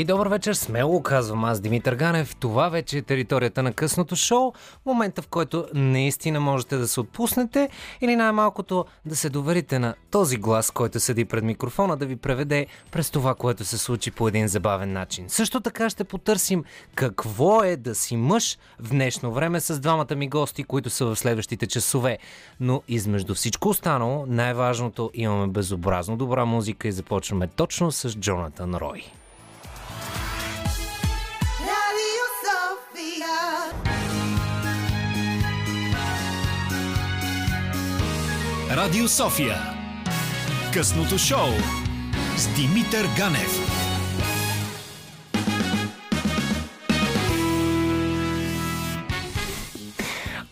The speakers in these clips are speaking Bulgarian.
И добър вечер, смело казвам аз, Димитър Ганев. Това вече е територията на късното шоу. Момента, в който наистина можете да се отпуснете или най-малкото да се доверите на този глас, който седи пред микрофона, да ви преведе през това, което се случи по един забавен начин. Също така ще потърсим какво е да си мъж в днешно време с двамата ми гости, които са в следващите часове. Но измежду всичко останало, най-важното имаме безобразно добра музика и започваме точно с Джонатан Рой. Радио София. Късното шоу с Димитър Ганев.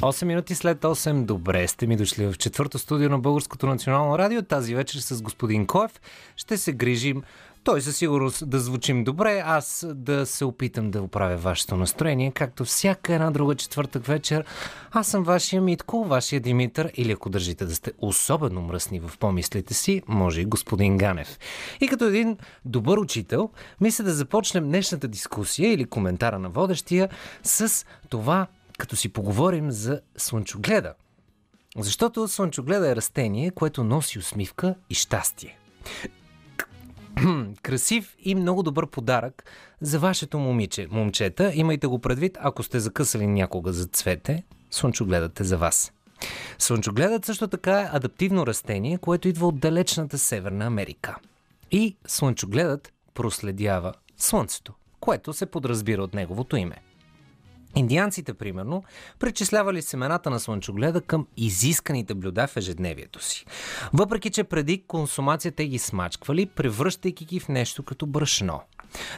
Осем минути след 8. Добре сте ми дошли в четвърто студио на Българското национално радио. Тази вечер с господин Коев ще се грижим той със сигурност да звучим добре, аз да се опитам да оправя вашето настроение, както всяка една друга четвъртък вечер. Аз съм вашия Митко, вашия Димитър, или ако държите да сте особено мръсни в помислите си, може и господин Ганев. И като един добър учител, мисля да започнем днешната дискусия или коментара на водещия с това, като си поговорим за слънчогледа. Защото слънчогледа е растение, което носи усмивка и щастие. Красив и много добър подарък за вашето момиче. Момчета, имайте го предвид, ако сте закъсали някога за цвете, слънчогледът е за вас. Слънчогледът също така е адаптивно растение, което идва от далечната Северна Америка. И слънчогледът проследява Слънцето, което се подразбира от неговото име. Индианците, примерно, причислявали семената на слънчогледа към изисканите блюда в ежедневието си. Въпреки, че преди консумацията ги смачквали, превръщайки ги в нещо като брашно.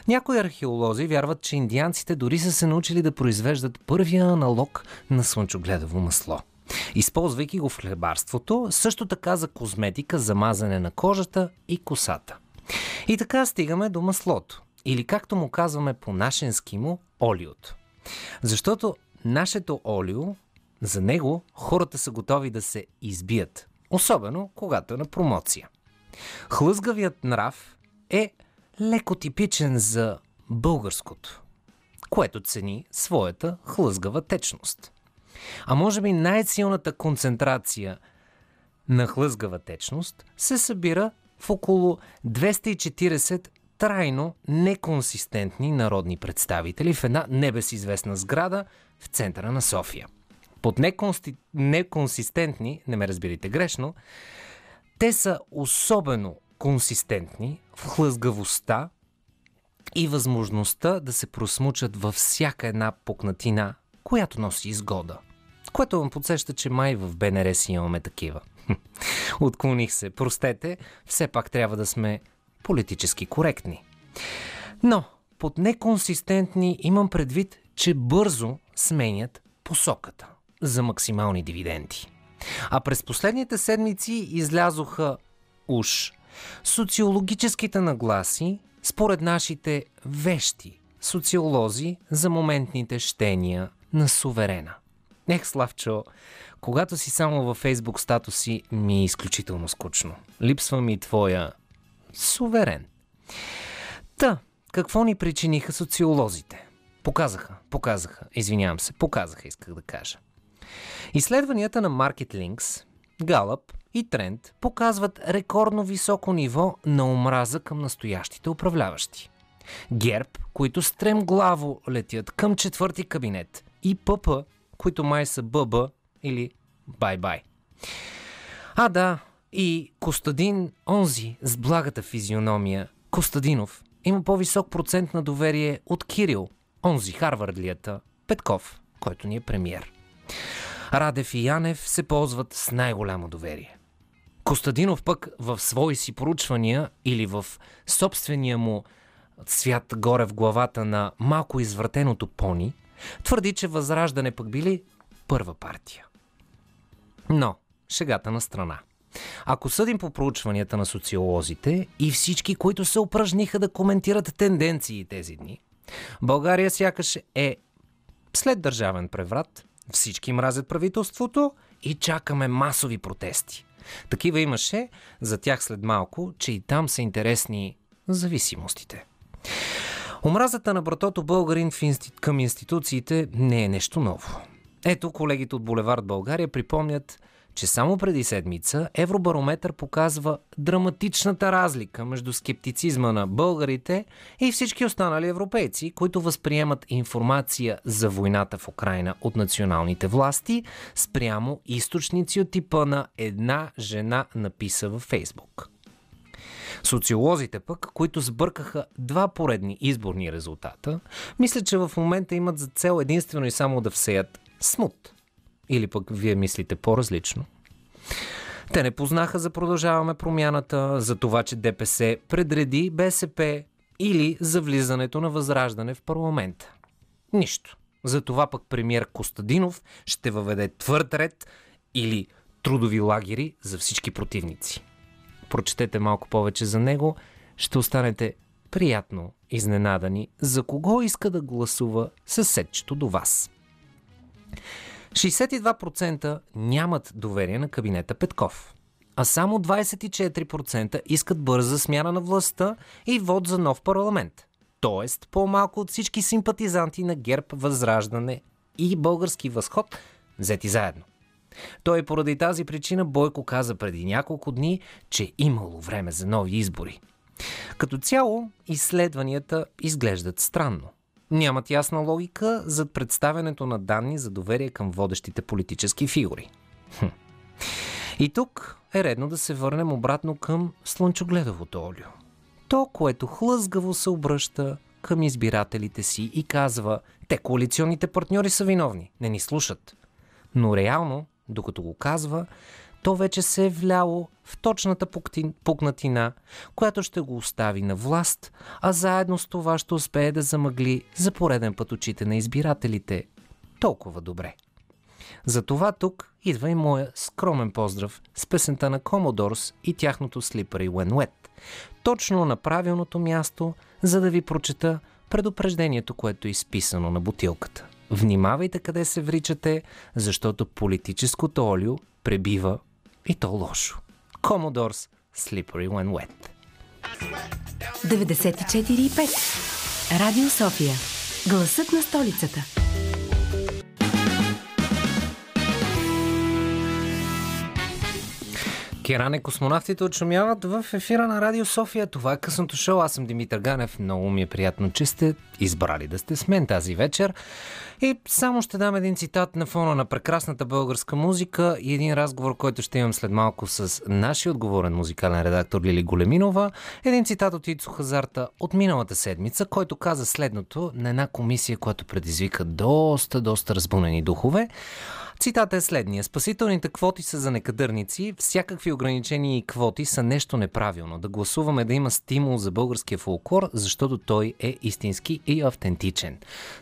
Някои археолози вярват, че индианците дори са се научили да произвеждат първия аналог на слънчогледово масло. Използвайки го в хлебарството, също така за козметика, за мазане на кожата и косата. И така стигаме до маслото. Или както му казваме по нашенски му, олиото. Защото нашето олио, за него хората са готови да се избият. Особено когато е на промоция. Хлъзгавият нрав е леко типичен за българското, което цени своята хлъзгава течност. А може би най-силната концентрация на хлъзгава течност се събира в около 240 трайно неконсистентни народни представители в една небесизвестна сграда в центъра на София. Под неконсти... неконсистентни, не ме разбирайте грешно, те са особено консистентни в хлъзгавостта и възможността да се просмучат във всяка една пукнатина, която носи изгода. Което ме подсеща, че май в БНР си имаме такива. Отклоних се. Простете, все пак трябва да сме политически коректни. Но под неконсистентни имам предвид, че бързо сменят посоката за максимални дивиденти. А през последните седмици излязоха уж социологическите нагласи според нашите вещи социолози за моментните щения на суверена. Ех, Славчо, когато си само във фейсбук статуси, ми е изключително скучно. Липсва ми твоя суверен. Та, какво ни причиниха социолозите? Показаха, показаха, извинявам се, показаха, исках да кажа. Изследванията на Market Links, Gallup и Тренд показват рекордно високо ниво на омраза към настоящите управляващи. ГЕРБ, които стремглаво летят към четвърти кабинет и ПП, които май са ББ или бай-бай. А да, и Костадин, онзи с благата физиономия, Костадинов, има по-висок процент на доверие от Кирил, онзи Харвардлията, Петков, който ни е премьер. Радев и Янев се ползват с най-голямо доверие. Костадинов пък в свои си поручвания или в собствения му свят горе в главата на малко извратеното пони, твърди, че Възраждане пък били първа партия. Но, шегата на страна. Ако съдим по проучванията на социолозите и всички, които се упражниха да коментират тенденции тези дни, България сякаш е след държавен преврат, всички мразят правителството и чакаме масови протести. Такива имаше, за тях след малко, че и там са интересни зависимостите. Омразата на братото българин към институциите не е нещо ново. Ето колегите от Булевард България припомнят, че само преди седмица Евробарометър показва драматичната разлика между скептицизма на българите и всички останали европейци, които възприемат информация за войната в Украина от националните власти спрямо източници от типа на една жена написа във Фейсбук. Социолозите пък, които сбъркаха два поредни изборни резултата, мислят, че в момента имат за цел единствено и само да всеят смут. Или пък вие мислите по-различно. Те не познаха за продължаваме промяната, за това, че ДПС предреди БСП или за влизането на възраждане в парламента. Нищо. За това пък премьер Костадинов ще въведе твърд ред или трудови лагери за всички противници. Прочетете малко повече за него, ще останете приятно изненадани за кого иска да гласува съседчето до вас. 62% нямат доверие на кабинета Петков, а само 24% искат бърза смяна на властта и вод за нов парламент. Тоест, по-малко от всички симпатизанти на ГЕРБ, Възраждане и Български възход, взети заедно. Той поради тази причина Бойко каза преди няколко дни, че имало време за нови избори. Като цяло, изследванията изглеждат странно – нямат ясна логика за представянето на данни за доверие към водещите политически фигури. Хм. И тук е редно да се върнем обратно към слънчогледовото олио. То, което хлъзгаво се обръща към избирателите си и казва, те коалиционните партньори са виновни, не ни слушат. Но реално, докато го казва, то вече се е вляло в точната пукнатина, която ще го остави на власт, а заедно с това ще успее да замъгли за пореден път очите на избирателите. Толкова добре. Затова тук идва и моя скромен поздрав с песента на Commodores и тяхното Slippery When Wet. Точно на правилното място, за да ви прочета предупреждението, което е изписано на бутилката. Внимавайте къде се вричате, защото политическото олио пребива и то лошо. Commodores Slippery When Wet. 94,5 Радио София. Гласът на столицата. Керане космонавтите отшумяват в ефира на Радио София. Това е късното шоу. Аз съм Димитър Ганев. Много ми е приятно, че сте избрали да сте с мен тази вечер. И само ще дам един цитат на фона на прекрасната българска музика и един разговор, който ще имам след малко с нашия отговорен музикален редактор Лили Големинова. Един цитат от Ицо Хазарта от миналата седмица, който каза следното на една комисия, която предизвика доста, доста разбунени духове. Цитата е следния. Спасителните квоти са за некадърници. Всякакви ограничения и квоти са нещо неправилно. Да гласуваме да има стимул за българския фолклор, защото той е истински и автентичен.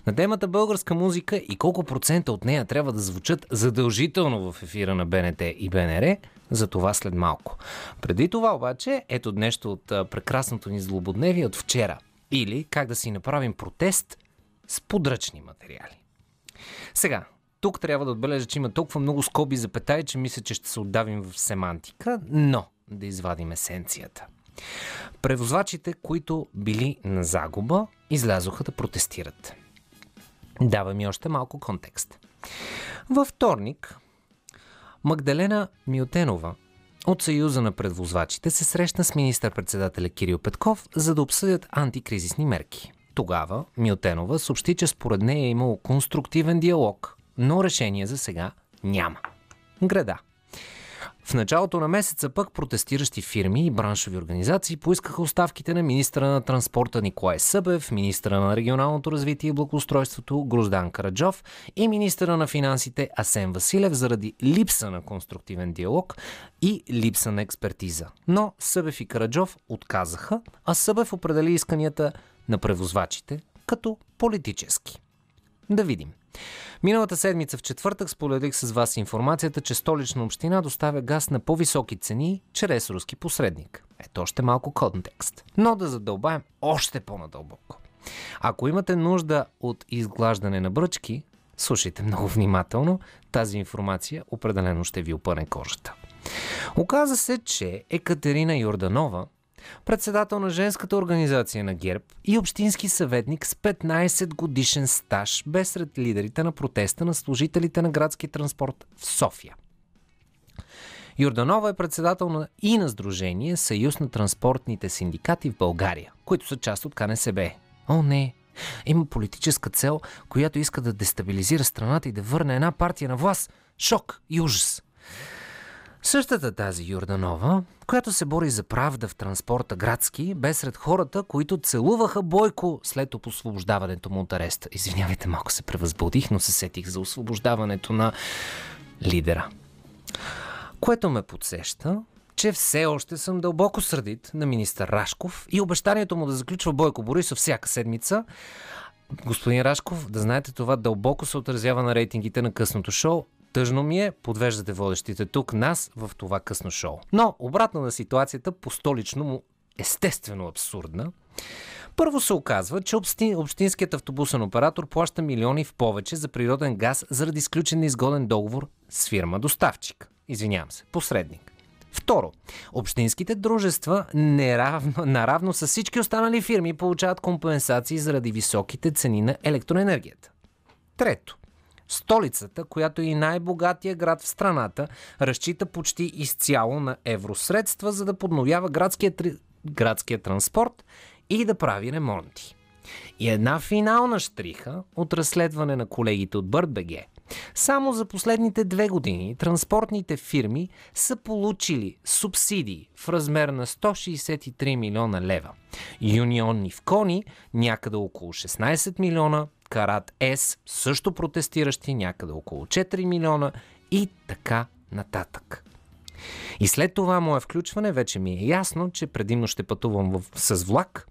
На темата българска музика и колко процента от нея трябва да звучат задължително в ефира на БНТ и БНР, за това след малко. Преди това обаче, ето нещо от прекрасното ни злободневие от вчера. Или как да си направим протест с подръчни материали. Сега, тук трябва да отбележа, че има толкова много скоби за петай, че мисля, че ще се отдавим в семантика, но да извадим есенцията. Превозвачите, които били на загуба, излязоха да протестират. Дава ми още малко контекст. Във вторник Магдалена Милтенова от Съюза на предвозвачите се срещна с министър-председателя Кирил Петков, за да обсъдят антикризисни мерки. Тогава Милтенова съобщи, че според нея е имало конструктивен диалог но решение за сега няма. Града. В началото на месеца пък протестиращи фирми и браншови организации поискаха оставките на министра на транспорта Николай Събев, министра на регионалното развитие и благоустройството Гроздан Караджов и министра на финансите Асен Василев заради липса на конструктивен диалог и липса на експертиза. Но Събев и Караджов отказаха, а Събев определи исканията на превозвачите като политически. Да видим. Миналата седмица в четвъртък споделих с вас информацията, че столична община доставя газ на по-високи цени чрез руски посредник. Ето още малко контекст. Но да задълбаем още по-надълбоко. Ако имате нужда от изглаждане на бръчки, слушайте много внимателно. Тази информация определено ще ви опъне кожата. Оказа се, че Екатерина Йорданова председател на женската организация на ГЕРБ и общински съветник с 15 годишен стаж, бе сред лидерите на протеста на служителите на градски транспорт в София. Йорданова е председател на и на Сдружение Съюз на транспортните синдикати в България, които са част от КНСБ. О, не! Има политическа цел, която иска да дестабилизира страната и да върне една партия на власт. Шок и ужас. Същата тази Юрданова, която се бори за правда в транспорта градски, бе сред хората, които целуваха Бойко след освобождаването му от ареста. Извинявайте, малко се превъзбудих, но се сетих за освобождаването на лидера. Което ме подсеща, че все още съм дълбоко сърдит на министър Рашков и обещанието му да заключва Бойко Борисов всяка седмица. Господин Рашков, да знаете, това дълбоко се отразява на рейтингите на късното шоу. Тъжно ми е, подвеждате водещите тук нас в това късно шоу. Но обратно на ситуацията, по столично му естествено абсурдна. Първо се оказва, че общин, общинският автобусен оператор плаща милиони в повече за природен газ заради изключен изгоден договор с фирма доставчик. Извинявам се, посредник. Второ, общинските дружества неравно, наравно с всички останали фирми получават компенсации заради високите цени на електроенергията. Трето, столицата, която е и най-богатия град в страната, разчита почти изцяло на евросредства, за да подновява градския, градския транспорт и да прави ремонти. И една финална штриха от разследване на колегите от БърдБГ. Само за последните две години транспортните фирми са получили субсидии в размер на 163 милиона лева. Юнион Нивкони някъде около 16 милиона, Карат С също протестиращи някъде около 4 милиона и така нататък. И след това мое включване вече ми е ясно, че предимно ще пътувам в, с влак.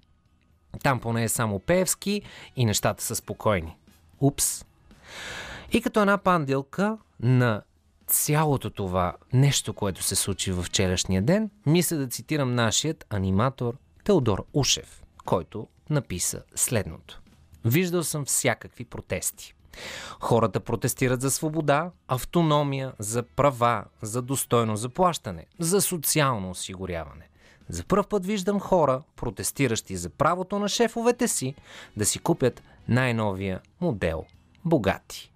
Там поне е само Пеевски и нещата са спокойни. Упс. И като една панделка на цялото това нещо, което се случи в вчерашния ден, мисля да цитирам нашият аниматор Теодор Ушев, който написа следното. Виждал съм всякакви протести. Хората протестират за свобода, автономия, за права, за достойно заплащане, за социално осигуряване. За първ път виждам хора, протестиращи за правото на шефовете си да си купят най-новия модел богати.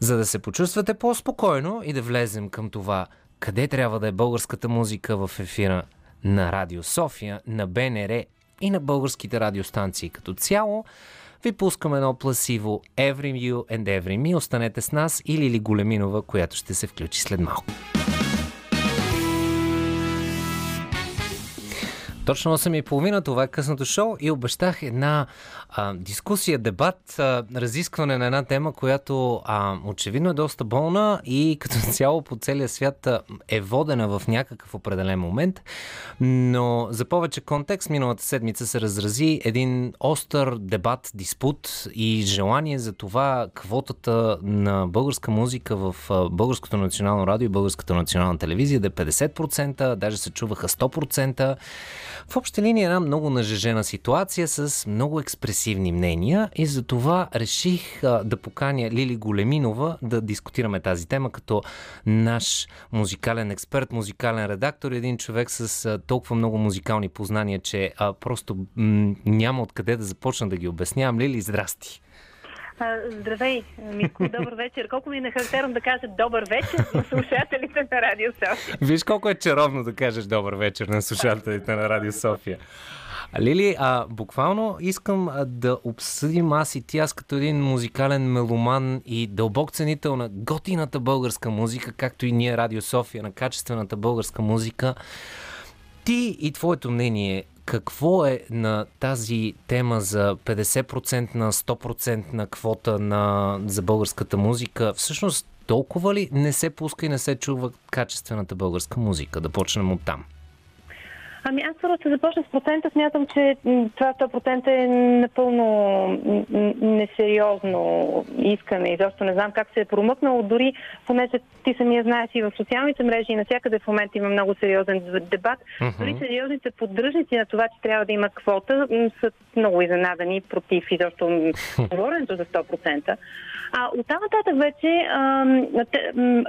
За да се почувствате по-спокойно и да влезем към това къде трябва да е българската музика в ефира на Радио София, на БНР и на българските радиостанции като цяло, ви пускам едно пласиво Every You and Every Me. Останете с нас или Лили Големинова, която ще се включи след малко. Точно 8.30 това е късното шоу и обещах една а, дискусия, дебат, а, разискване на една тема, която а, очевидно е доста болна и като цяло по целия свят а, е водена в някакъв определен момент. Но за повече контекст, миналата седмица се разрази един остър дебат, диспут и желание за това квотата на българска музика в Българското национално радио и Българската национална телевизия да е 50%, даже се чуваха 100%. В обща линия една много нажежена ситуация с много експресивни мнения и за това реших а, да поканя Лили Големинова да дискутираме тази тема като наш музикален експерт, музикален редактор, един човек с а, толкова много музикални познания, че а, просто м- няма откъде да започна да ги обяснявам. Лили, здрасти! Здравей, Митко, добър вечер. Колко ми е нехарактерно да кажа добър вечер на слушателите на Радио София. Виж колко е чаровно да кажеш добър вечер на слушателите на Радио София. Лили, а, буквално искам да обсъдим аз и ти, аз като един музикален меломан и дълбок ценител на готината българска музика, както и ние Радио София, на качествената българска музика. Ти и твоето мнение, какво е на тази тема за 50% на 100% на квота на, за българската музика? Всъщност толкова ли не се пуска и не се чува качествената българска музика? Да почнем от там. Ами аз първо ще започна с процента. Смятам, че това 100% е напълно несериозно искане. Изобщо не знам как се е промъкнало. Дори, понеже ти самия знаеш и в социалните мрежи и навсякъде в момента има много сериозен дебат. Мгм. Дори сериозните поддръжници на това, че трябва да има квота, са много изненадани против изобщо говоренето за 100%. А оттам нататък вече м,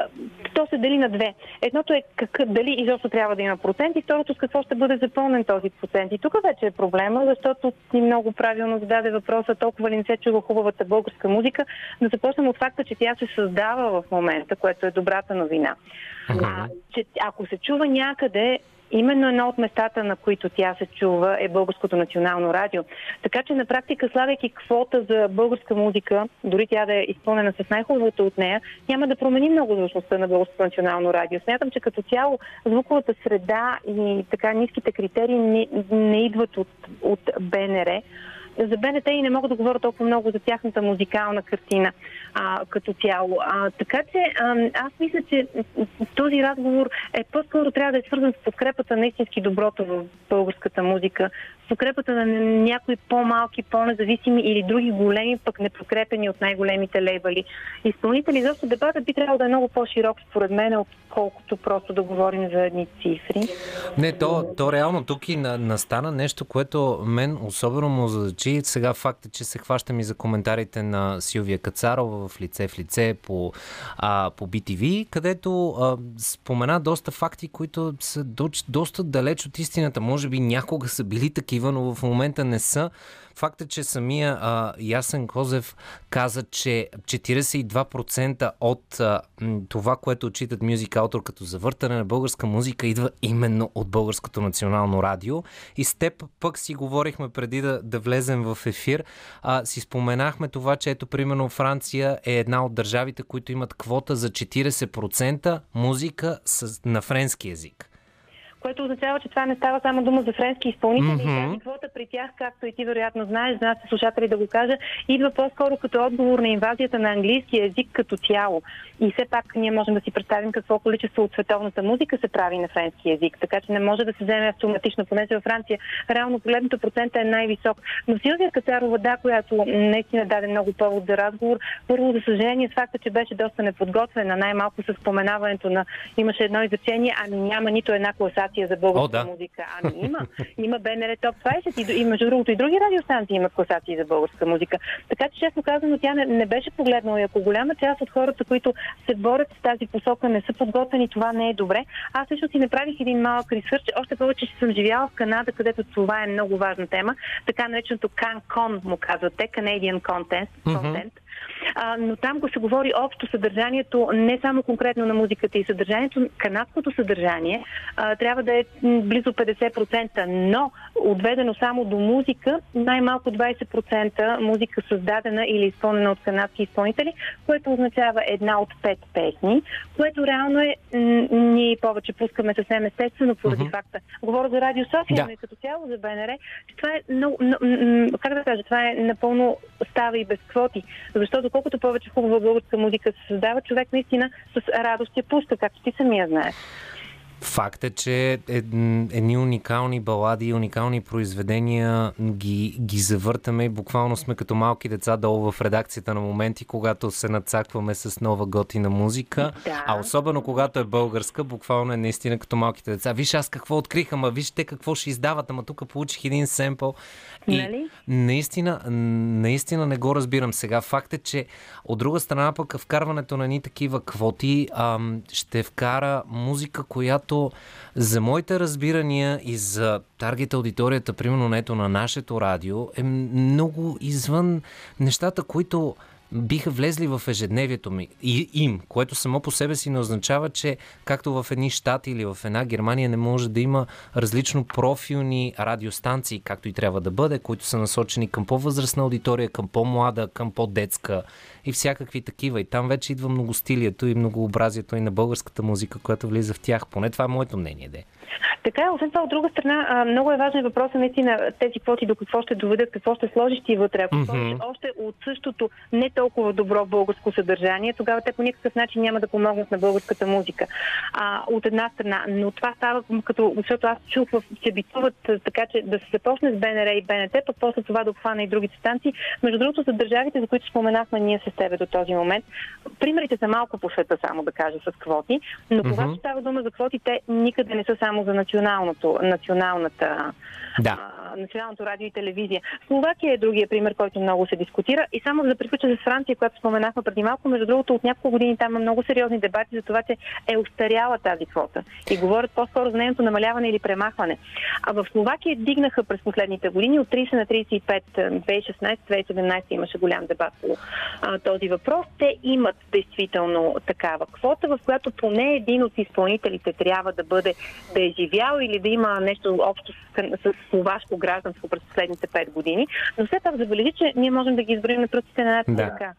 то се дели на две. Едното е как, дали изобщо трябва да има процент и второто с какво ще бъде запълнен този процент. И тук вече е проблема, защото ти много правилно зададе въпроса, толкова ли не се чува хубавата българска музика, да започнем от факта, че тя се създава в момента, което е добрата новина. А, че ако се чува някъде, именно едно от местата, на които тя се чува, е Българското национално радио. Така че на практика, слагайки квота за българска музика, дори тя да е изпълнена с най-хубавото от нея, няма да промени много звучността на Българското национално радио. Смятам, че като цяло звуковата среда и така ниските критерии не, не идват от, от БНР, за БНТ и не мога да говоря толкова много за тяхната музикална картина а, като цяло. А, така че а, аз мисля, че този разговор е по-скоро трябва да е свързан с подкрепата на истински доброто в българската музика, подкрепата на някои по-малки, по-независими или други големи, пък неподкрепени от най-големите лейбали изпълнители. Защото дебатът би трябвало да е много по-широк, според мен, отколкото просто да говорим за едни цифри. Не, то, то реално тук и на, настана нещо, което мен особено му задачи. Сега факт е, че се хващам и за коментарите на Силвия Кацарова в лице в лице по, а, по BTV, където а, спомена доста факти, които са до, доста далеч от истината. Може би някога са били такива, но в момента не са. Факт е, че самия а, Ясен Козев каза, че 42% от а, това, което отчитат Music Autor като завъртане на българска музика, идва именно от Българското национално радио. И с теб пък си говорихме преди да, да влезем в ефир, а, си споменахме това, че ето примерно Франция е една от държавите, които имат квота за 40% музика с, на френски язик което означава, че това не става само дума за френски изпълнители. Mm-hmm. Квота при тях, както и ти вероятно знаеш, знаят се слушатели да го кажа, идва по-скоро като отговор на инвазията на английския език като цяло. И все пак ние можем да си представим какво количество от световната музика се прави на френски язик. Така че не може да се вземе автоматично, понеже във Франция реално погледното процента е най-висок. Но Силвия Кацарова, да, която наистина даде много повод за разговор, първо, за съжаление, с факта, че беше доста неподготвена, най-малко с споменаването на имаше едно изречение, ами няма нито една класация за българска О, да. музика. Ами има. Има БНР Топ 20 и, и между другото и други радиостанции имат класации за българска музика. Така че, честно казано, тя не, не беше погледнала и ако голяма част от хората, които се борят с тази посока, не са подготвени, това не е добре. Аз също си направих един малък ресърч, още повече, че съм живяла в Канада, където това е много важна тема, така нареченото CanCon му казвате, Canadian Content. Mm-hmm. А, но там го се говори общо съдържанието, не само конкретно на музиката и съдържанието, канадското съдържание а, трябва да е близо 50%, но отведено само до музика, най-малко 20% музика създадена или изпълнена от канадски изпълнители, което означава една от пет песни, което реално е, ние повече пускаме съвсем естествено поради uh-huh. факта. Говоря за Радио София, да. но и като цяло за БНР, че това е много, как да кажа, това е напълно става и без квоти, защото колкото повече хубава българска музика се създава, човек наистина с радост я пуска, както ти самия знаеш. Факт е, че едни уникални балади и уникални произведения ги, ги завъртаме и буквално сме като малки деца долу в редакцията на моменти, когато се нацакваме с нова готина музика. Да. А особено когато е българска, буквално е наистина като малките деца. Виж аз какво открих, ама вижте какво ще издават, ама тук получих един семпъл. И нали? наистина, наистина не го разбирам сега. Факт е, че от друга страна пък вкарването на ни такива квоти ам, ще вкара музика, която за моите разбирания и за таргет аудиторията, примерно нето на нашето радио, е много извън нещата, които биха влезли в ежедневието ми и им, което само по себе си не означава, че както в едни щати или в една Германия не може да има различно профилни радиостанции, както и трябва да бъде, които са насочени към по-възрастна аудитория, към по-млада, към по-детска и всякакви такива. И там вече идва многостилието и многообразието и на българската музика, която влиза в тях. Поне това е моето мнение. Де. Така е, освен това, от друга страна, много е важен въпросът наистина тези квоти до какво ще доведат, какво ще сложиш ти вътре. Ако mm-hmm. още от същото не толкова добро българско съдържание, тогава те по никакъв начин няма да помогнат на българската музика. А, от една страна. Но това става като, защото аз чух, се битуват така, че да се започне с БНР и БНТ, пък после това да обхване и другите станции. Между другото, за държавите, за които споменахме ние с тебе до този момент, примерите са малко по света, само да кажа, с квоти, но mm-hmm. когато става дума за квоти, те никъде не са само за националното, националната да. Националното радио и телевизия. Словакия е другия пример, който много се дискутира. И само да приключа с Франция, която споменахме преди малко, между другото, от няколко години там има много сериозни дебати за това, че е устаряла тази квота. И говорят по-скоро за нейното намаляване или премахване. А в Словакия дигнаха през последните години от 30 на 35, 2016-2017 имаше голям дебат по а, този въпрос. Те имат действително такава квота, в която поне един от изпълнителите трябва да бъде да е живял или да има нещо общо с, с словашко гражданство през последните 5 години. Но все пак забележи, че ние можем да ги изброим на пръстите на едната Да. ръка.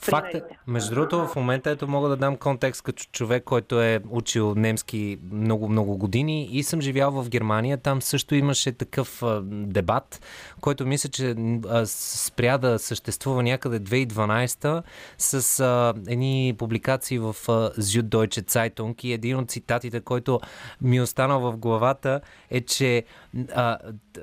Факт е, между другото, в момента ето мога да дам контекст като човек, който е учил немски много-много години и съм живял в Германия. Там също имаше такъв а, дебат, който мисля, че а, спря да съществува някъде 2012 с а, едни публикации в а, Süddeutsche Zeitung и един от цитатите, който ми е останал в главата е, че а,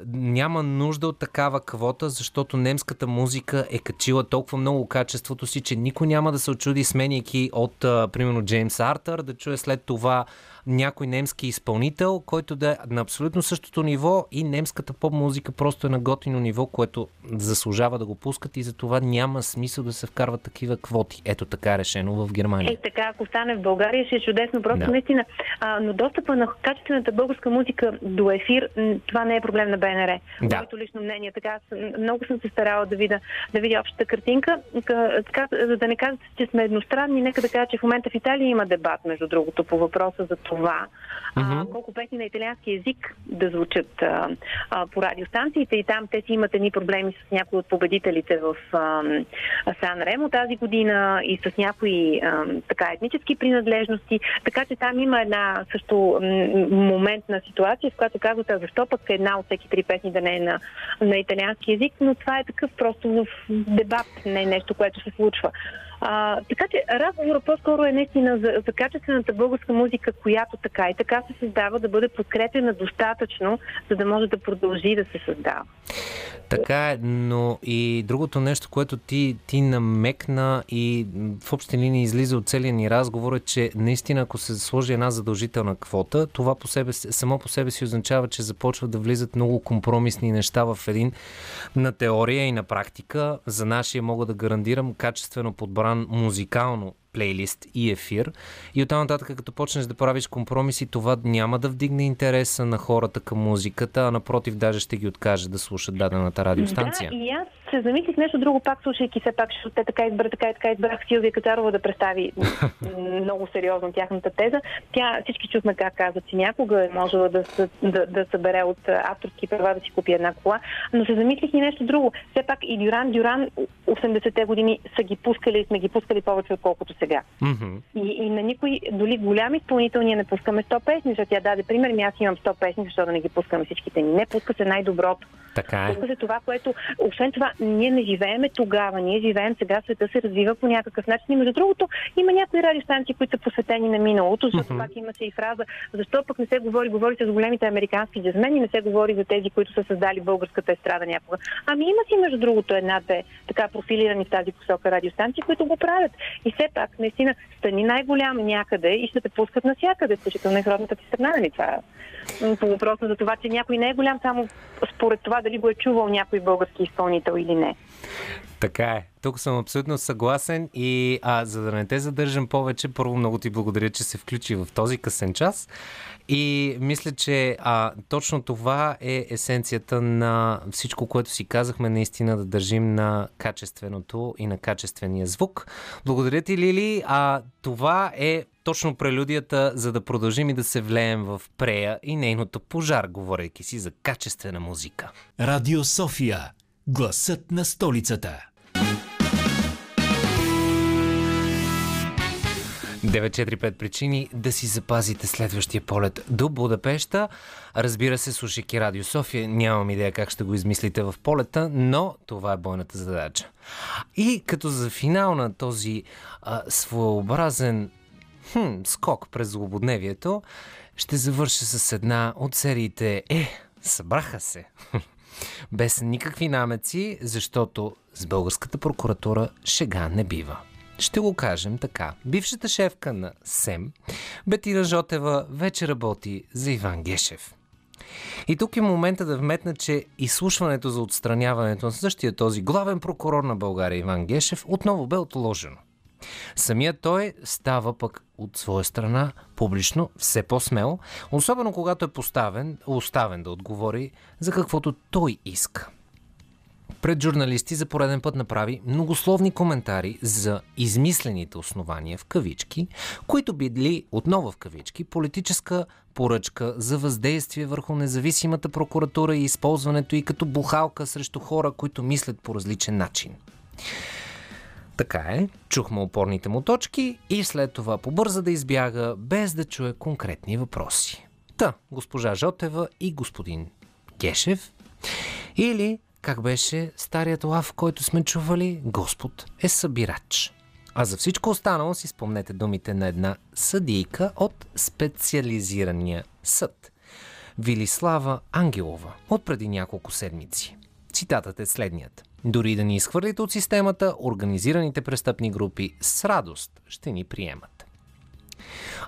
няма нужда от такава квота, защото немската музика е качила толкова много качеството си, че никой няма да се очуди, сменяйки от, а, примерно, Джеймс Артър, да чуе след това някой немски изпълнител, който да е на абсолютно същото ниво и немската поп-музика просто е на готино ниво, което заслужава да го пускат и за това няма смисъл да се вкарват такива квоти. Ето така е решено в Германия. Е, така, ако стане в България, ще е чудесно. Просто Да. наистина. А, но достъпа на качествената българска музика до ефир, това не е проблем на БНР. Да. Моето лично мнение. Така, аз много съм се старала да видя, да видя общата картинка. Ка- Така, за да не казвате, че сме едностранни, нека да кажа, че в момента в Италия има дебат, между другото, по въпроса за това а, колко песни на италиански язик да звучат а, а, по радиостанциите. И там те си имат едни проблеми с някои от победителите в а, Сан Ремо тази година и с някои а, така етнически принадлежности. Така че там има една също моментна ситуация, в която казвате, защо пък една от всеки три песни да не е на, на италиански язик, но това е такъв просто в дебат, не е нещо, което се случва. А, така че разговорът по-скоро е наистина за, за качествената българска музика, която така и така се създава, да бъде подкрепена достатъчно, за да може да продължи да се създава. Така е, но и другото нещо, което ти, ти намекна и в общи линии излиза от целия ни разговор е, че наистина ако се сложи една задължителна квота, това по себе, само по себе си означава, че започват да влизат много компромисни неща в един на теория и на практика. За нашия мога да гарантирам качествено подбран музикално плейлист и ефир. И оттам нататък, като почнеш да правиш компромиси, това няма да вдигне интереса на хората към музиката, а напротив, даже ще ги откаже да слушат дадената радиостанция. Да, и аз се замислих нещо друго, пак слушайки се пак, защото те така избра, така и така избрах Силвия Кацарова да представи много сериозно тяхната теза. Тя, всички чухме как каза, че някога е можела да, да, да събере от авторски права да си купи една кола, но се замислих и нещо друго. Все пак и Дюран Дюран 80-те години са ги пускали и сме ги пускали повече, отколкото сега. Мгм. И, и на никой, дори голям изпълнител, ние не пускаме 100 песни, защото тя даде пример, ми аз имам 100 песни, защо да не ги пускаме всичките ни. Не, пуска се най-доброто. Така е. Пуска се това, което, освен това, ние не живееме тогава, ние живеем сега, света се развива по някакъв начин. И между другото, има някои радиостанции, които са посветени на миналото, защото пак имаше и фраза, защо пък не се говори, говори се за големите американски джазмени, не се говори за тези, които са създали българската естрада някога. Ами има си, между другото, една-две така профилирани в тази посока радиостанции, които го правят. И все пак, наистина, стани най-голям някъде и ще те пускат навсякъде, включително и в родната ти страна, нали? Това е по въпроса за това, че някой не е голям само според това дали го е чувал някой български изпълнител или не. Така е. Тук съм абсолютно съгласен и а, за да не те задържам повече, първо много ти благодаря, че се включи в този късен час. И мисля, че а, точно това е есенцията на всичко, което си казахме, наистина да държим на качественото и на качествения звук. Благодаря ти, Лили. А, това е точно прелюдията, за да продължим и да се влеем в Прея и нейното пожар, говорейки си за качествена музика. Радио София. Гласът на столицата. 945 причини да си запазите следващия полет до Будапешта. Разбира се, слушайки Радио София, нямам идея как ще го измислите в полета, но това е бойната задача. И като за финал на този а, своеобразен хм, скок през злободневието, ще завърша с една от сериите Е, събраха се. Без никакви намеци, защото с българската прокуратура шега не бива. Ще го кажем така. Бившата шефка на СЕМ, Бетина Жотева, вече работи за Иван Гешев. И тук е момента да вметна, че изслушването за отстраняването на същия този главен прокурор на България Иван Гешев отново бе отложено. Самият той става пък от своя страна публично все по-смел, особено когато е поставен, оставен да отговори за каквото той иска. Пред журналисти за пореден път направи многословни коментари за измислените основания в кавички, които били отново в кавички политическа поръчка за въздействие върху независимата прокуратура и използването и като бухалка срещу хора, които мислят по различен начин. Така е, чухме опорните му точки и след това побърза да избяга, без да чуе конкретни въпроси. Та, госпожа Жотева и господин Гешев или, как беше старият лав, който сме чували, Господ е събирач. А за всичко останало си спомнете думите на една съдийка от специализирания съд. Вилислава Ангелова от преди няколко седмици. Цитатът е следният. Дори да ни изхвърлите от системата, организираните престъпни групи с радост ще ни приемат.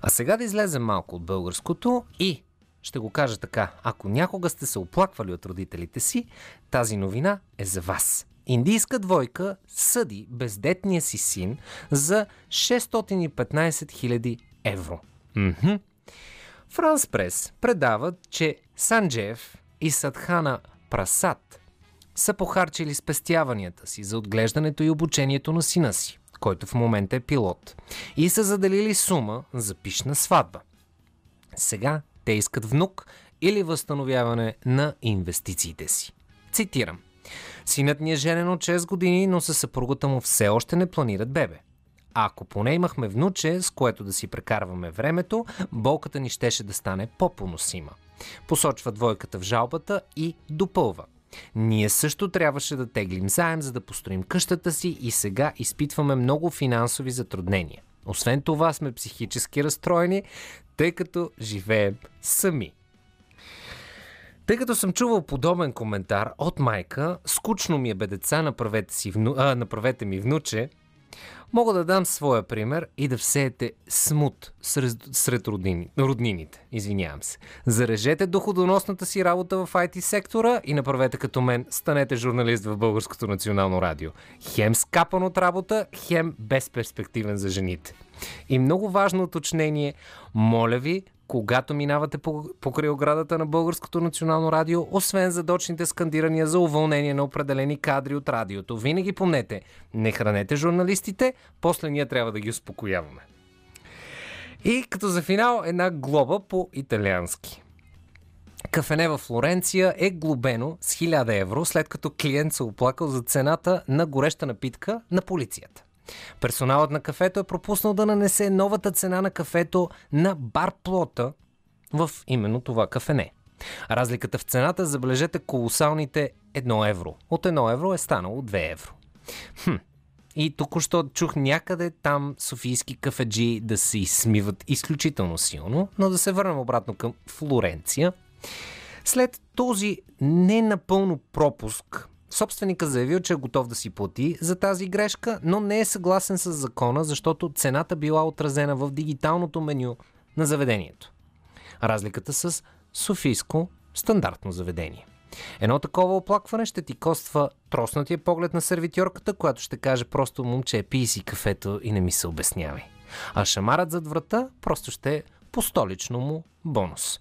А сега да излезем малко от българското и ще го кажа така. Ако някога сте се оплаквали от родителите си, тази новина е за вас. Индийска двойка съди бездетния си син за 615 000 евро. Мхм. Франс Прес предават, че Санджев и Садхана Прасад са похарчили спестяванията си за отглеждането и обучението на сина си, който в момента е пилот, и са заделили сума за пишна сватба. Сега те искат внук или възстановяване на инвестициите си. Цитирам. Синът ни е женен от 6 години, но със съпругата му все още не планират бебе. Ако поне имахме внуче, с което да си прекарваме времето, болката ни щеше да стане по-поносима. Посочва двойката в жалбата и допълва. Ние също трябваше да теглим заем, за да построим къщата си и сега изпитваме много финансови затруднения. Освен това сме психически разстроени, тъй като живеем сами. Тъй като съм чувал подобен коментар от майка, скучно ми е бе деца, направете, си вну... а, направете ми внуче, мога да дам своя пример и да всеете смут сред, сред роднини, роднините. Извинявам се. Зарежете доходоносната си работа в IT сектора и направете като мен, станете журналист в Българското национално радио. Хем скапан от работа, хем безперспективен за жените. И много важно уточнение, моля ви, когато минавате по, покрай оградата на Българското национално радио, освен задочните скандирания за уволнение на определени кадри от радиото. Винаги помнете, не хранете журналистите, после ние трябва да ги успокояваме. И като за финал една глоба по италиански. Кафене в Флоренция е глобено с 1000 евро, след като клиент се оплакал за цената на гореща напитка на полицията. Персоналът на кафето е пропуснал да нанесе новата цена на кафето на бар плота в именно това кафене. Разликата в цената, забележете колосалните 1 евро. От 1 евро е станало 2 евро. Хм. И току-що чух някъде там софийски кафеджи да се изсмиват изключително силно, но да се върнем обратно към Флоренция. След този ненапълно пропуск Собственика заявил, че е готов да си плати за тази грешка, но не е съгласен с закона, защото цената била отразена в дигиталното меню на заведението. Разликата с Софийско стандартно заведение. Едно такова оплакване ще ти коства троснатия поглед на сервитьорката, която ще каже просто момче, пий си кафето и не ми се обяснявай. А шамарът зад врата просто ще е по столично му бонус.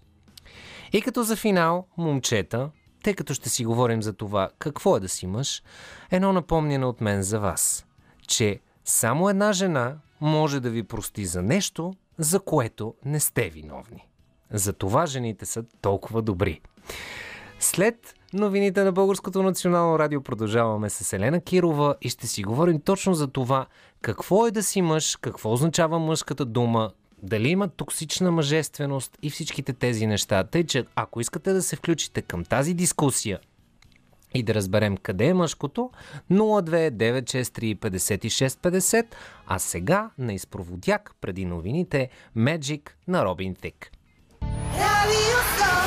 И като за финал, момчета, тъй като ще си говорим за това какво е да си мъж, едно напомняне от мен за вас, че само една жена може да ви прости за нещо, за което не сте виновни. За това жените са толкова добри. След новините на Българското национално радио продължаваме с Елена Кирова и ще си говорим точно за това какво е да си мъж, какво означава мъжката дума, дали има токсична мъжественост и всичките тези неща. Тъй, че ако искате да се включите към тази дискусия и да разберем къде е мъжкото, 029635650, а сега на изпроводяк преди новините Magic на Робин Тик. Radio Sofia.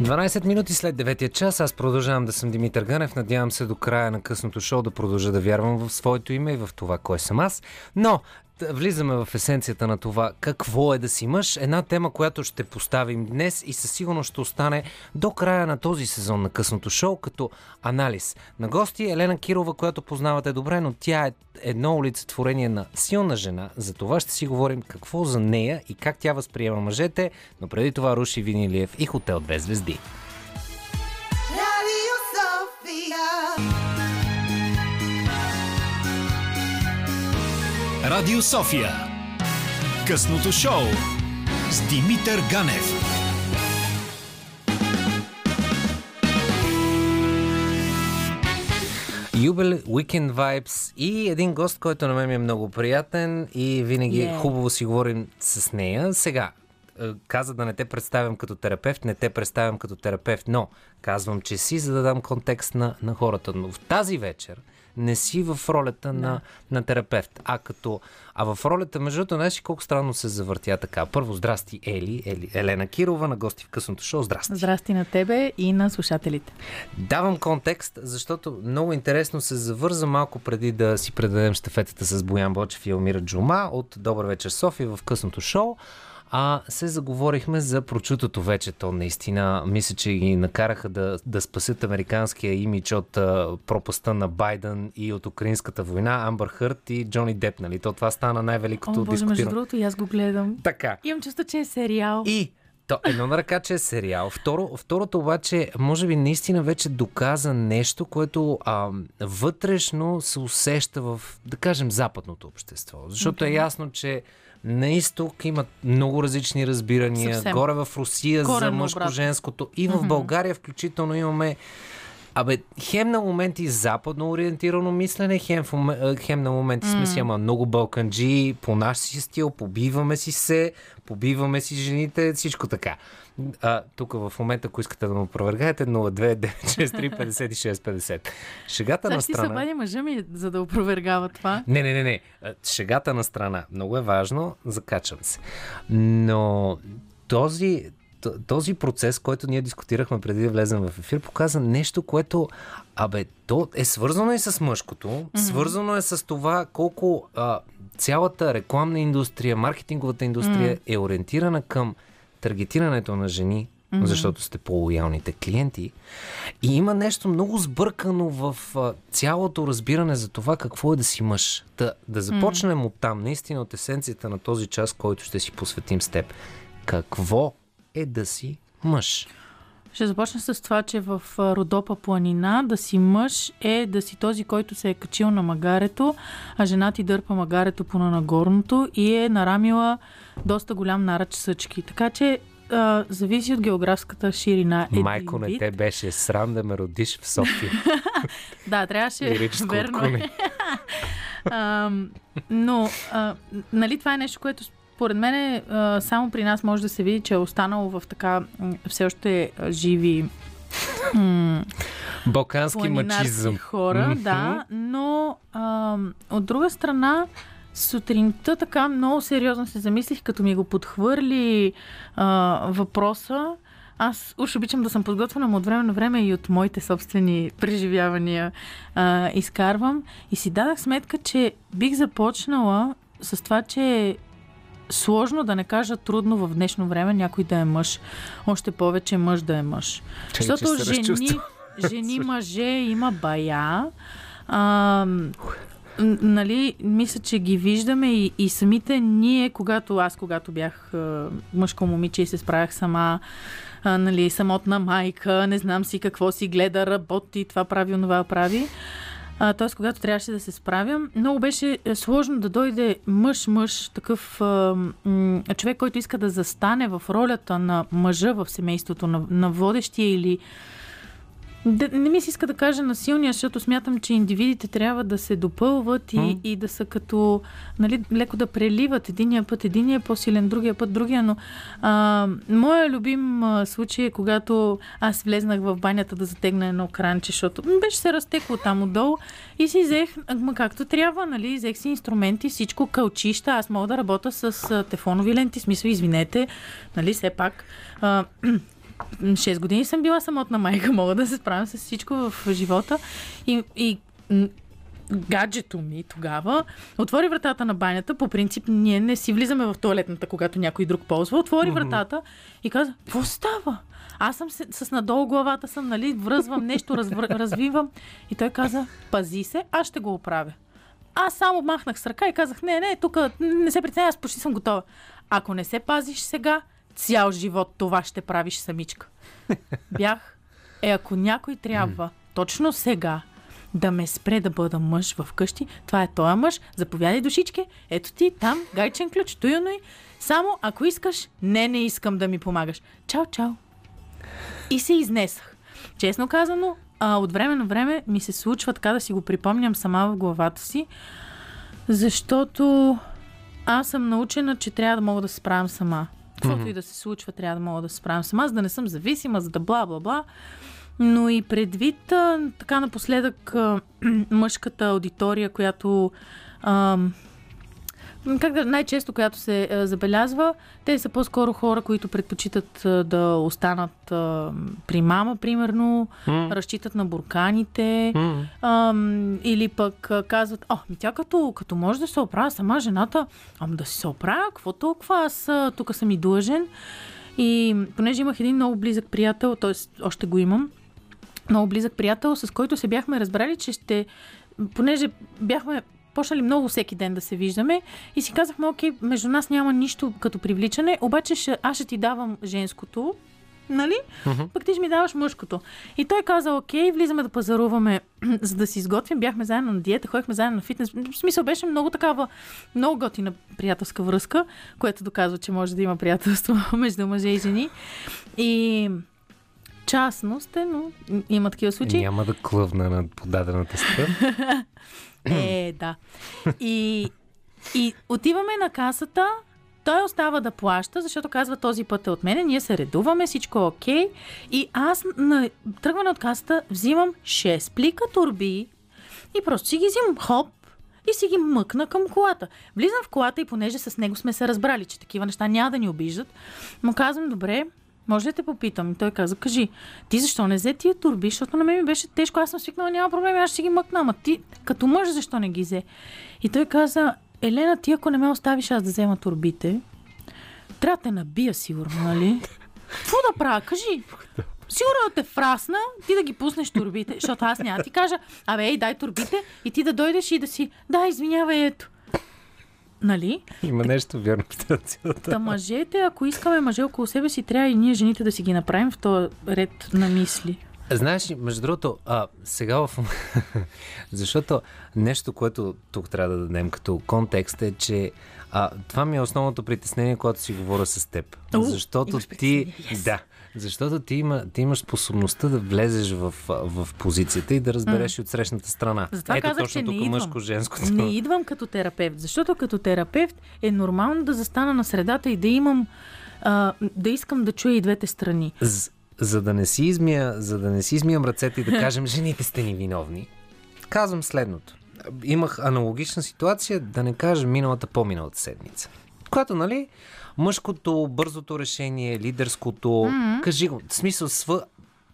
12 минути след 9 час аз продължавам да съм Димитър Гънев. Надявам се до края на късното шоу да продължа да вярвам в своето име и в това кой съм аз. Но влизаме в есенцията на това какво е да си мъж. Една тема, която ще поставим днес и със сигурност ще остане до края на този сезон на късното шоу като анализ. На гости е Елена Кирова, която познавате добре, но тя е едно олицетворение на силна жена. За това ще си говорим какво за нея и как тя възприема мъжете, но преди това Руши Винилиев и Хотел 2 звезди. Radio Sofia. Радио София. Късното шоу с Димитър Ганев. Юбел, Weekend Vibes и един гост, който на мен ми е много приятен и винаги Yeah. хубаво си говорим с нея. Сега, е, каза да не те представям като терапевт, не те представям като терапевт, но казвам, че си, за да дам контекст на, на хората. Но в тази вечер не си в ролята на, на терапевт, а като... А в ролята, между другото, знаеш колко странно се завъртя така. Първо, здрасти, Ели, Ели Елена Кирова, на гости в късното шоу. Здрасти. Здрасти на тебе и на слушателите. Давам контекст, защото много интересно се завърза малко преди да си предадем щафетата с Боян Бочев и Елмира Джума от Добър вечер София в късното шоу. А се заговорихме за прочутото вече. То наистина, мисля, че ги накараха да, да спасят американския имидж от а, пропаста на Байден и от украинската война, Амбър Хърт и Джони Деп, нали? То това стана най-великото боже, между другото, и аз го гледам. Така. Имам чувство, че е сериал. И то, едно на ръка, че е сериал. Второ, второто обаче, може би наистина вече доказа нещо, което а, вътрешно се усеща в, да кажем, западното общество. Защото е ясно, че на изток имат много различни разбирания. Съвсем. Горе в Русия за Коренно мъжко-женското. И в България включително имаме Абе, хем на моменти западно ориентирано мислене, хем, в, хем на моменти сме си, ама много балканджи, по наш си стил, побиваме си се, побиваме си жените, всичко така. А, тук в момента, ако искате да му опровергаете, 029635650. Шегата Сега на ще се страна... обади мъжа ми, за да опровергава това. Не, не, не, не. Шегата на страна. Много е важно. Закачам се. Но този, този процес, който ние дискутирахме преди да влезем в ефир, показа нещо, което абе, то е свързано и с мъжкото, mm-hmm. свързано е с това колко а, цялата рекламна индустрия, маркетинговата индустрия mm-hmm. е ориентирана към таргетирането на жени, mm-hmm. защото сте по-лоялните клиенти. И има нещо много сбъркано в а, цялото разбиране за това какво е да си мъж. Да, да започнем mm-hmm. от там, наистина от есенцията на този час, който ще си посветим с теб. Какво е да си мъж? Ще започна с това, че в Родопа планина да си мъж е да си този, който се е качил на магарето, а жена ти дърпа магарето по на нагорното и е нарамила доста голям наръч съчки. Така че а, зависи от географската ширина. Един Майко, не вид. те беше срам да ме родиш в София. Да, трябваше. Лирическо верно е. А, но, а, нали, това е нещо, което според мен само при нас може да се види, че е останало в така все още живи м, Балкански мачизъм. хора, да, но а, от друга страна сутринта така много сериозно се замислих, като ми го подхвърли а, въпроса. Аз уж обичам да съм подготвена, но от време на време и от моите собствени преживявания а, изкарвам. И си дадах сметка, че бих започнала с това, че сложно да не кажа трудно в днешно време някой да е мъж. Още повече мъж да е мъж. Че Защото се жени, жени, мъже има бая. А, нали, мисля, че ги виждаме и, и самите ние, когато аз, когато бях а, мъжко момиче и се справях сама, а, нали, самотна майка, не знам си какво си гледа, работи, това прави, онова прави. Т.е. когато трябваше да се справям, много беше е, сложно да дойде мъж-мъж, такъв а, м, човек, който иска да застане в ролята на мъжа в семейството, на, на водещия или да, не ми се иска да кажа на силния, защото смятам, че индивидите трябва да се допълват и, и да са като, нали, леко да преливат. Единия път единия е по-силен, другия път другия, но а, моя любим а, случай е когато аз влезнах в банята да затегна едно кранче, защото беше се разтекло там отдолу и си взех, ма както трябва, нали, взех си инструменти, всичко кълчища, аз мога да работя с а, тефонови ленти, смисъл, извинете, нали, все пак. А, 6 години съм била самотна майка, мога да се справям с всичко в живота. И, и гаджето ми тогава, отвори вратата на банята. По принцип, ние не си влизаме в туалетната, когато някой друг ползва. Отвори вратата и каза, какво става? Аз съм с, с надолу главата съм, нали, връзвам нещо, развър, развивам. И той каза, пази се, аз ще го оправя. Аз само махнах с ръка и казах, не, не, тук не се притесняй, аз почти съм готова. Ако не се пазиш сега, цял живот това ще правиш самичка. Бях, е, ако някой трябва точно сега да ме спре да бъда мъж в къщи, това е този мъж, заповядай душички, ето ти там, гайчен ключ, туюно и само ако искаш, не, не искам да ми помагаш. Чао, чао. И се изнесах. Честно казано, а, от време на време ми се случва така да си го припомням сама в главата си, защото аз съм научена, че трябва да мога да се справям сама. Каквото mm-hmm. и да се случва, трябва да мога да се справям сама, за да не съм зависима, за да бла-бла-бла. Но и предвид а, така напоследък а, мъжката аудитория, която а, как да, най-често, която се а, забелязва, те са по-скоро хора, които предпочитат а, да останат а, при мама, примерно, mm. разчитат на бурканите, М. а, или пък а, казват, о, ми тя като, като може да се оправя сама жената, ам да си се оправя, какво толкова, аз а, тук съм и длъжен. И понеже имах един много близък приятел, т.е. още го имам, много близък приятел, с който се бяхме разбрали, че ще, понеже бяхме почнали много всеки ден да се виждаме и си казахме, окей, между нас няма нищо като привличане, обаче ще, аз ще ти давам женското, нали? Мгм. Пък ти ще ми даваш мъжкото. И той каза, окей, влизаме да пазаруваме, за да си изготвим. Бяхме заедно на диета, ходихме заедно на фитнес. В смисъл беше много такава, много готина приятелска връзка, което доказва, че може да има приятелство между мъже и жени. И частност е, но има такива случаи. Няма да клъвна на подадената стъп. Е, да. И, и отиваме на касата, той остава да плаща, защото казва този път е от мене, ние се редуваме, всичко е окей. И аз на тръгване от касата взимам 6 плика турби и просто си ги взимам хоп и си ги мъкна към колата. Влизам в колата и понеже с него сме се разбрали, че такива неща няма да ни обиждат, му казвам, добре, може да те попитам? И той каза, кажи, ти защо не взе тия турби? Защото на мен ми беше тежко, аз съм свикнала, няма проблем, аз ще ги мъкна, ама ти като мъж защо не ги взе? И той каза, Елена, ти ако не ме оставиш аз да взема турбите, трябва да те набия сигурно, нали? Какво да правя? Кажи. Сигурно да те фрасна, ти да ги пуснеш турбите, защото аз няма ти кажа, абе, ей, дай турбите и ти да дойдеш и да си, да, извинявай, ето. Нали? Има нещо вярно в тази цялата. Та мъжете, ако искаме мъже около себе си, трябва и ние жените да си ги направим в този ред на мисли. Знаеш, между другото, а, сега в... Защото нещо, което тук трябва да дадем като контекст е, че а, това ми е основното притеснение, когато си говоря с теб. О, защото ти... yes. Да. Защото ти, има, ти имаш способността да влезеш в, в позицията и да разбереш и от срещната страна. Затова Ето казах, точно тук мъжко-женското. Не идвам като терапевт, защото като терапевт е нормално да застана на средата и да имам, а, да искам да чуя и двете страни. З- за да не си измия, за да не си измиям ръцете и да кажем, жените сте ни виновни, казвам следното. Имах аналогична ситуация, да не кажа миналата по-миналата седмица. Когато, нали, мъжкото, бързото решение, лидерското, mm-hmm. кажи го, в смисъл св...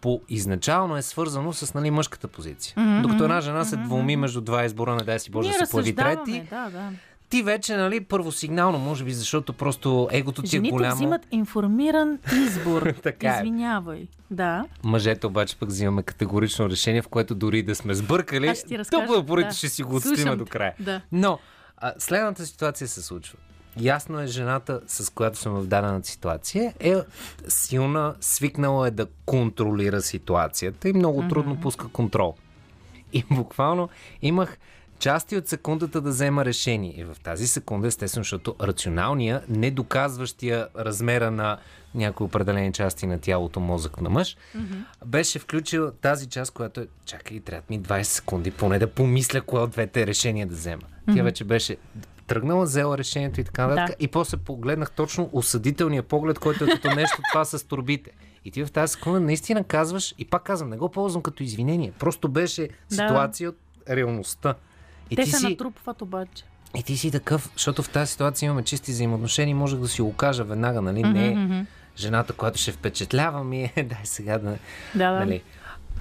по изначално е свързано с нали, мъжката позиция. Mm-hmm. Докато една жена се двуми между два избора, не дай си Боже да се появи трети, да, да. Ти вече, нали, първосигнално, може би, защото просто егото ти е Жените голямо. взимат информиран избор. Така е. Извинявай. Да. Мъжете обаче пък взимаме категорично решение, в което дори да сме сбъркали, Аз ще порите да. ще си го отстоим до края. да. Но а, следната ситуация се случва. Ясно е, жената, с която съм в дадената ситуация, е силна, свикнала е да контролира ситуацията и много трудно пуска контрол. И буквално имах части от секундата да взема решение. И в тази секунда, естествено, защото рационалния, не доказващия размера на някои определени части на тялото мозък на мъж, беше включил тази част, която е, чакай, трябва ми 20 секунди, поне да помисля кое от двете решения да взема. Тя вече беше тръгнала, взела решението и така нататък. Да. И после погледнах точно осъдителния поглед, който е като нещо това с турбите. И ти в тази секунда наистина казваш, и пак казвам, не го ползвам като извинение. Просто беше Да. ситуация от реалността. И Те се си, натрупват обаче. и ти си такъв, защото в тази ситуация имаме чисти взаимоотношения можех да си го кажа веднага, нали? Не жената, която ще впечатлява ми е, дай сега да... Да, да. Нали?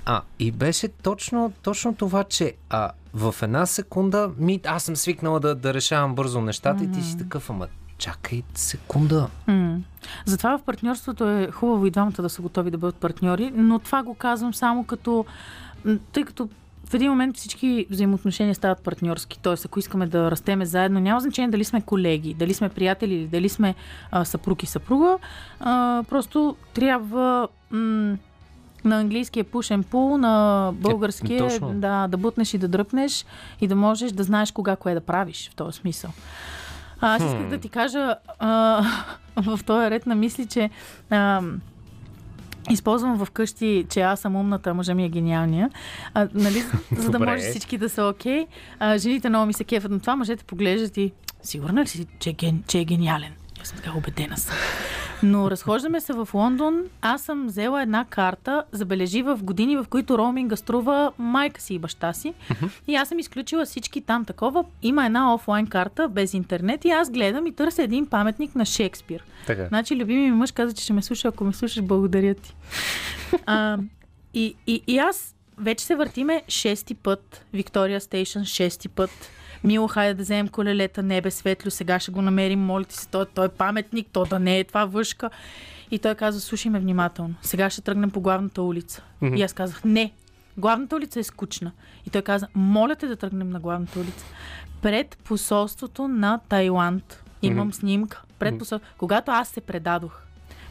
А, и беше точно, точно това, че а, в една секунда, ми, аз съм свикнала да, да решавам бързо нещата и ти си такъв, ама чакай секунда. М. Затова в партньорството е хубаво и двамата да са готови да бъдат партньори, но това го казвам само като. Тъй като в един момент всички взаимоотношения стават партньорски. Тоест, ако искаме да растеме заедно, няма значение дали сме колеги, дали сме приятели или дали сме а, съпруг и съпруга. А, просто трябва. М- на английския пушен пул, на българския Е, точно. да, да бутнеш и да дръпнеш и да можеш да знаеш кога кое да правиш в този смисъл. А, аз исках да ти кажа а, в този ред на мисли, че а, използвам вкъщи, че аз съм умната, мъжа ми е гениалния. А, нали, за да Добре. може всички да са окей. А, жените много ми се кефат на това, мъжете поглеждат и сигурна ли си, че е, ген, че е гениален? Аз съм така убедена съм. Но разхождаме се в Лондон. Аз съм взела една карта, забележи в години, в които роуминга струва майка си и баща си. И аз съм изключила всички там такова. Има една офлайн карта без интернет и аз гледам и търся един паметник на Шекспир. Така. Значи, любими ми мъж каза, че ще ме слуша. Ако ме слушаш, благодаря ти. А, и, и, и аз вече се въртиме шести път. Виктория Стейшн шести път. Мило, хайде да вземем колелета, небе светло, сега ще го намерим, моля ти се, той, той е паметник, то да не е това въшка. И той каза, слушай ме внимателно, сега ще тръгнем по главната улица. И аз казах, не, главната улица е скучна. И той каза, моля те да тръгнем на главната улица. Пред посолството на Тайланд. Имам снимка. Пред посол... Когато аз се предадох,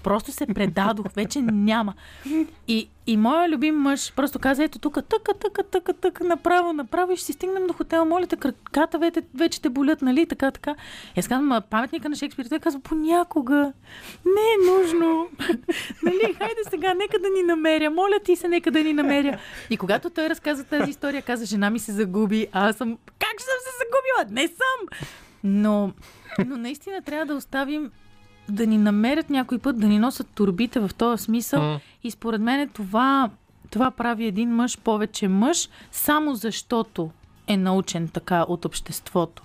Просто се предадох, вече няма. И, и моя любим мъж просто каза, ето тук, тъка, тъка, тъка, тъка, направо, направо и ще си стигнем до хотела. Моля те, краката вече, вече те болят, нали? Така, така. И аз казвам, «Ма, паметника на Шекспир, той казва, понякога. Не е нужно. нали, хайде сега, нека да ни намеря. Моля ти се, нека да ни намеря. И когато той разказа тази история, каза, жена ми се загуби, а аз съм, как ще съм се загубила? Не съм! Но, но наистина трябва да оставим да ни намерят някой път, да ни носят турбите в този смисъл. М. И според мен това, това прави един мъж повече мъж, само защото е научен така от обществото.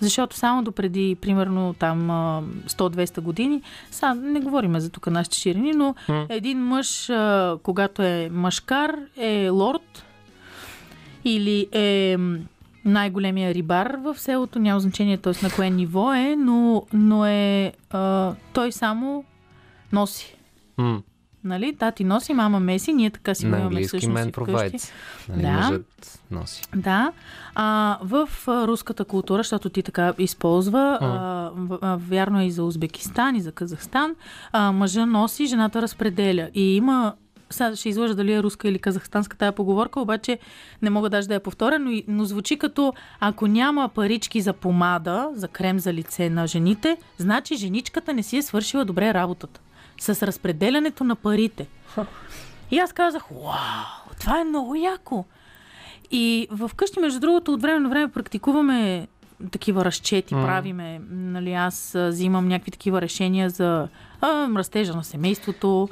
Защото само до преди, примерно, там а, 100-200 години, сега не говорим за тук нашите ширини, но един мъж, когато е мъжкар, е лорд или е най-големия рибар в селото, няма значение т.е. на кое ниво е, но, но е а, той само носи. М, Нали? Тати носи, мама меси, ние така си го имаме всъщност мен provides. Нали, Да. Мъжът носи. Да. А, в а, руската култура, защото ти така използва, а, в- а, вярно е и за Узбекистан, и за Казахстан, а, мъжа носи, жената разпределя. И има сега ще излъжа дали е руска или казахстанска тая поговорка, обаче не мога даже да я повторя, но, но звучи като ако няма парички за помада, за крем за лице на жените, значи женичката не си е свършила добре работата. С разпределянето на парите. И аз казах, вау, това е много яко. И в къщи, между другото, от време на време практикуваме такива разчети, mm. правиме. Нали, аз взимам някакви такива решения за а, растежа на семейството,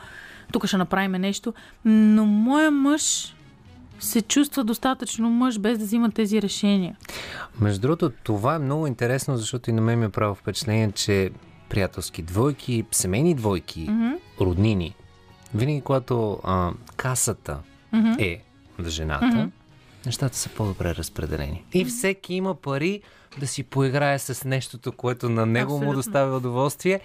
тук ще направим нещо. Но моя мъж се чувства достатъчно мъж, без да взима тези решения. Между другото, това е много интересно, защото и на мен ми е право впечатление, че приятелски двойки, семейни двойки, Мгм. роднини, винаги когато а, касата Мгм. е за жената, нещата са по-добре разпределени. И всеки има пари да си поиграе с нещото, което на него му Абсолютно. доставя удоволствие.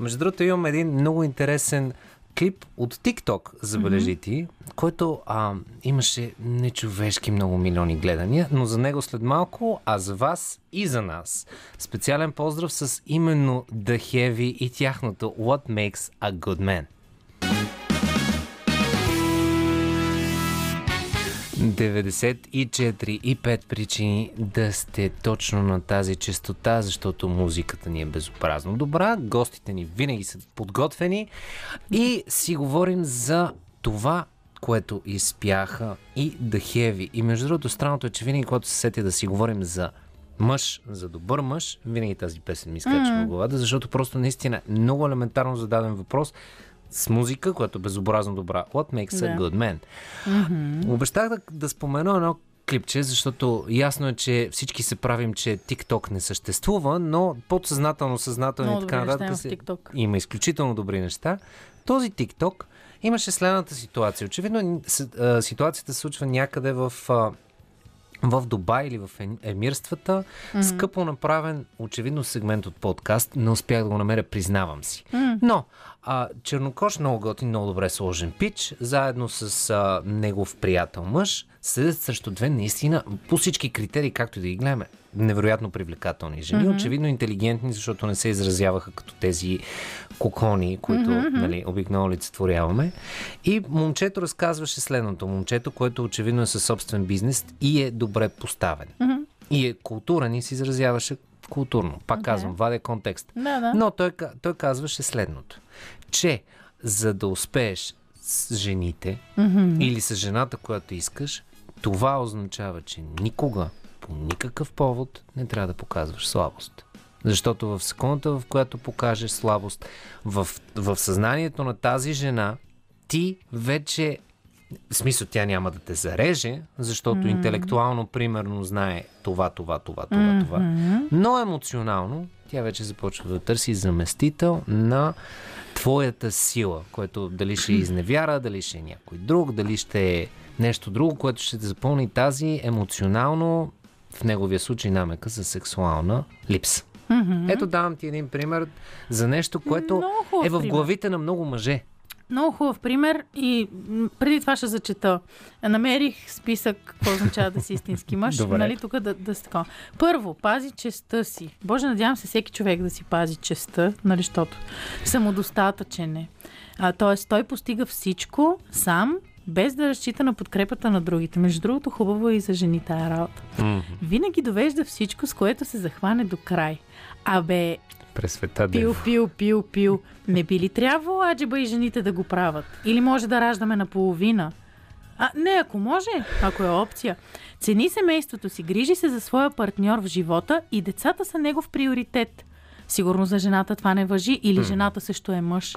Между другото, имам един много интересен клип от TikTok, забележи ти, който а, имаше нечовешки много милиони гледания, но за него след малко, а за вас и за нас. Специален поздрав с именно The Heavy и тяхното What Makes a Good Man. 94 и 5 причини да сте точно на тази частота, защото музиката ни е безобразно добра, гостите ни винаги са подготвени и си говорим за това, което изпяха и The Heavy. И между другото, странното е, че винаги, когато се сетя да си говорим за мъж, за добър мъж, винаги тази песен ми скача mm. в главата, защото просто наистина е много елементарно зададен въпрос с музика, която е безобразно добра. What makes a Да. good man? Mm-hmm. Обещах да, да спомена едно клипче, защото ясно е, че всички се правим, че TikTok не съществува, но подсъзнателно, съзнателно Много и така нататък се- има изключително добри неща. Този TikTok имаше следната ситуация. Очевидно ситуацията се случва някъде в в Дубай или в Ем- Емирствата. Скъпо направен, очевидно, сегмент от подкаст. Не успях да го намеря, признавам си. Но а, Чернокош много готин, много добре сложен пич, заедно с а, негов приятел мъж, седят срещу две наистина по всички критерии, както да ги гледаме. Невероятно привлекателни жени, очевидно интелигентни, защото не се изразяваха като тези кокони, които нали, обикновено олицетворяваме. И момчето разказваше следното. Момчето, което очевидно е със собствен бизнес и е добре поставен. И е културен и се изразяваше културно. Пак казвам, вадя контекст. Да, да. Но той, той казваше следното, че за да успееш с жените или с жената, която искаш, това означава, че никога, по никакъв повод, не трябва да показваш слабост. Защото в секундата, в която покажеш слабост, в, в съзнанието на тази жена, ти вече в смисъл, тя няма да те зареже, защото mm. интелектуално, примерно, знае това, това, това, това, mm-hmm. това. Но емоционално, тя вече започва да търси заместител на твоята сила, което дали ще е изневяра, дали ще е някой друг, дали ще е нещо друго, което ще те запълни тази емоционално, в неговия случай намека за сексуална липса. Mm-hmm. Ето давам ти един пример за нещо, което е в главите на много мъже. Много хубав пример и преди това ще зачета. Намерих списък, какво означава да си истински мъж. Добре. Нали, тук да, да се такова. Първо, пази честа си. Боже, надявам се всеки човек да си пази честа, нали, защото самодостатъчен е. А, тоест, той постига всичко сам, без да разчита на подкрепата на другите. Между другото, хубаво е и за жени тая работа. Винаги довежда всичко, с което се захване до край. Абе, През света Пил, пил, пил, пил. Не би ли трябвало аджеба и жените да го правят? Или може да раждаме наполовина? А, не, ако може, ако е опция. Цени семейството си, грижи се за своя партньор в живота и децата са негов приоритет. Сигурно за жената това не въжи или жената също е мъж.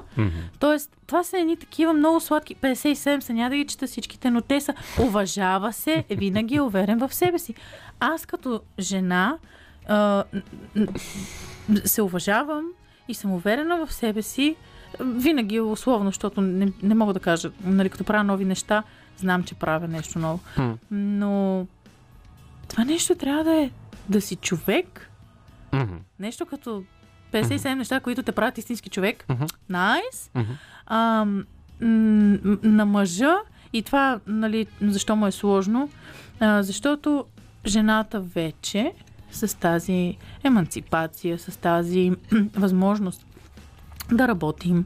Тоест, това са едни такива много сладки. 57 са, няма да ги чета всичките, но те са уважава се, винаги е уверен в себе си. Аз като жена а, се уважавам и съм уверена в себе си. Винаги условно, защото не, не мога да кажа, нали, като правя нови неща, знам, че правя нещо ново. Но това нещо трябва да е да си човек. Нещо като 57 неща, които те правят истински човек. Найс. М, на мъжа, и това, нали, защо му е сложно, а, защото жената вече с тази еманципация, с тази възможност да работим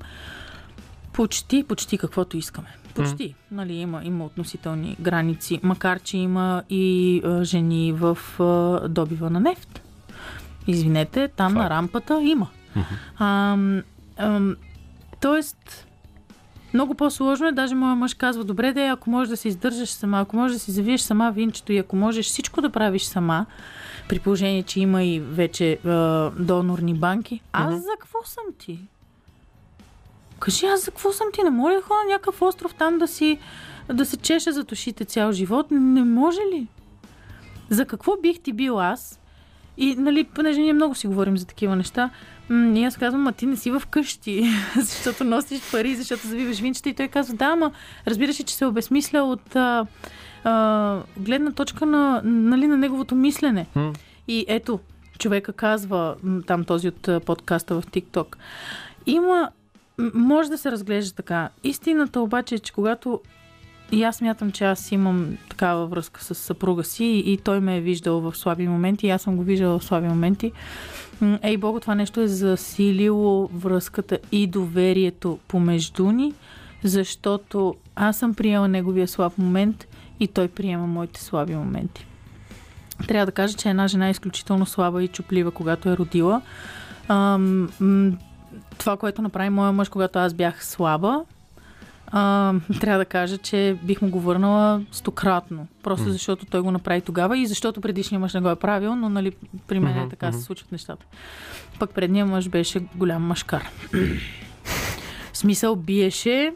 почти, почти каквото искаме. Почти. Нали, има, има относителни граници, макар че има и а, жени в а, добива на нефт. Извинете, там на рампата има. Ам, ам, тоест, много по-сложно е. Даже моя мъж казва, добре да ако можеш да се издържаш сама, ако можеш да си завиеш сама винчето и ако можеш всичко да правиш сама, при положение, че има и вече а, донорни банки, аз за какво съм ти? Кажи, аз за какво съм ти? Не може да ходя на някакъв остров там да си да се чеша за ушите цял живот? Не може ли? За какво бих ти бил аз? И, нали, понеже ние много си говорим за такива неща, м- и аз казвам, ма ти не си в къщи, защото носиш пари, защото завиваш винчета. И той казва, да, ама разбираш че се обесмисля от а, а, гледна точка на, нали, на неговото мислене. И ето, човека казва, там този от подкаста в TikTok, има, може да се разглежда така. Истината обаче е, че когато и аз мятам, че аз имам такава връзка с съпруга си и, и той ме е виждал в слаби моменти и аз съм го виждала в слаби моменти. Ей, Бого, това нещо е засилило връзката и доверието помежду ни, защото аз съм приела неговия слаб момент и той приема моите слаби моменти. Трябва да кажа, че една жена е изключително слаба и чуплива, когато е родила. Ам, това, което направи моя мъж, когато аз бях слаба, а, трябва да кажа, че бих му го върнала стократно. Просто защото той го направи тогава и защото предишният мъж не го е правил, но нали, при мен е така се случват нещата. Пък предният мъж беше голям мъжкар. В смисъл биеше,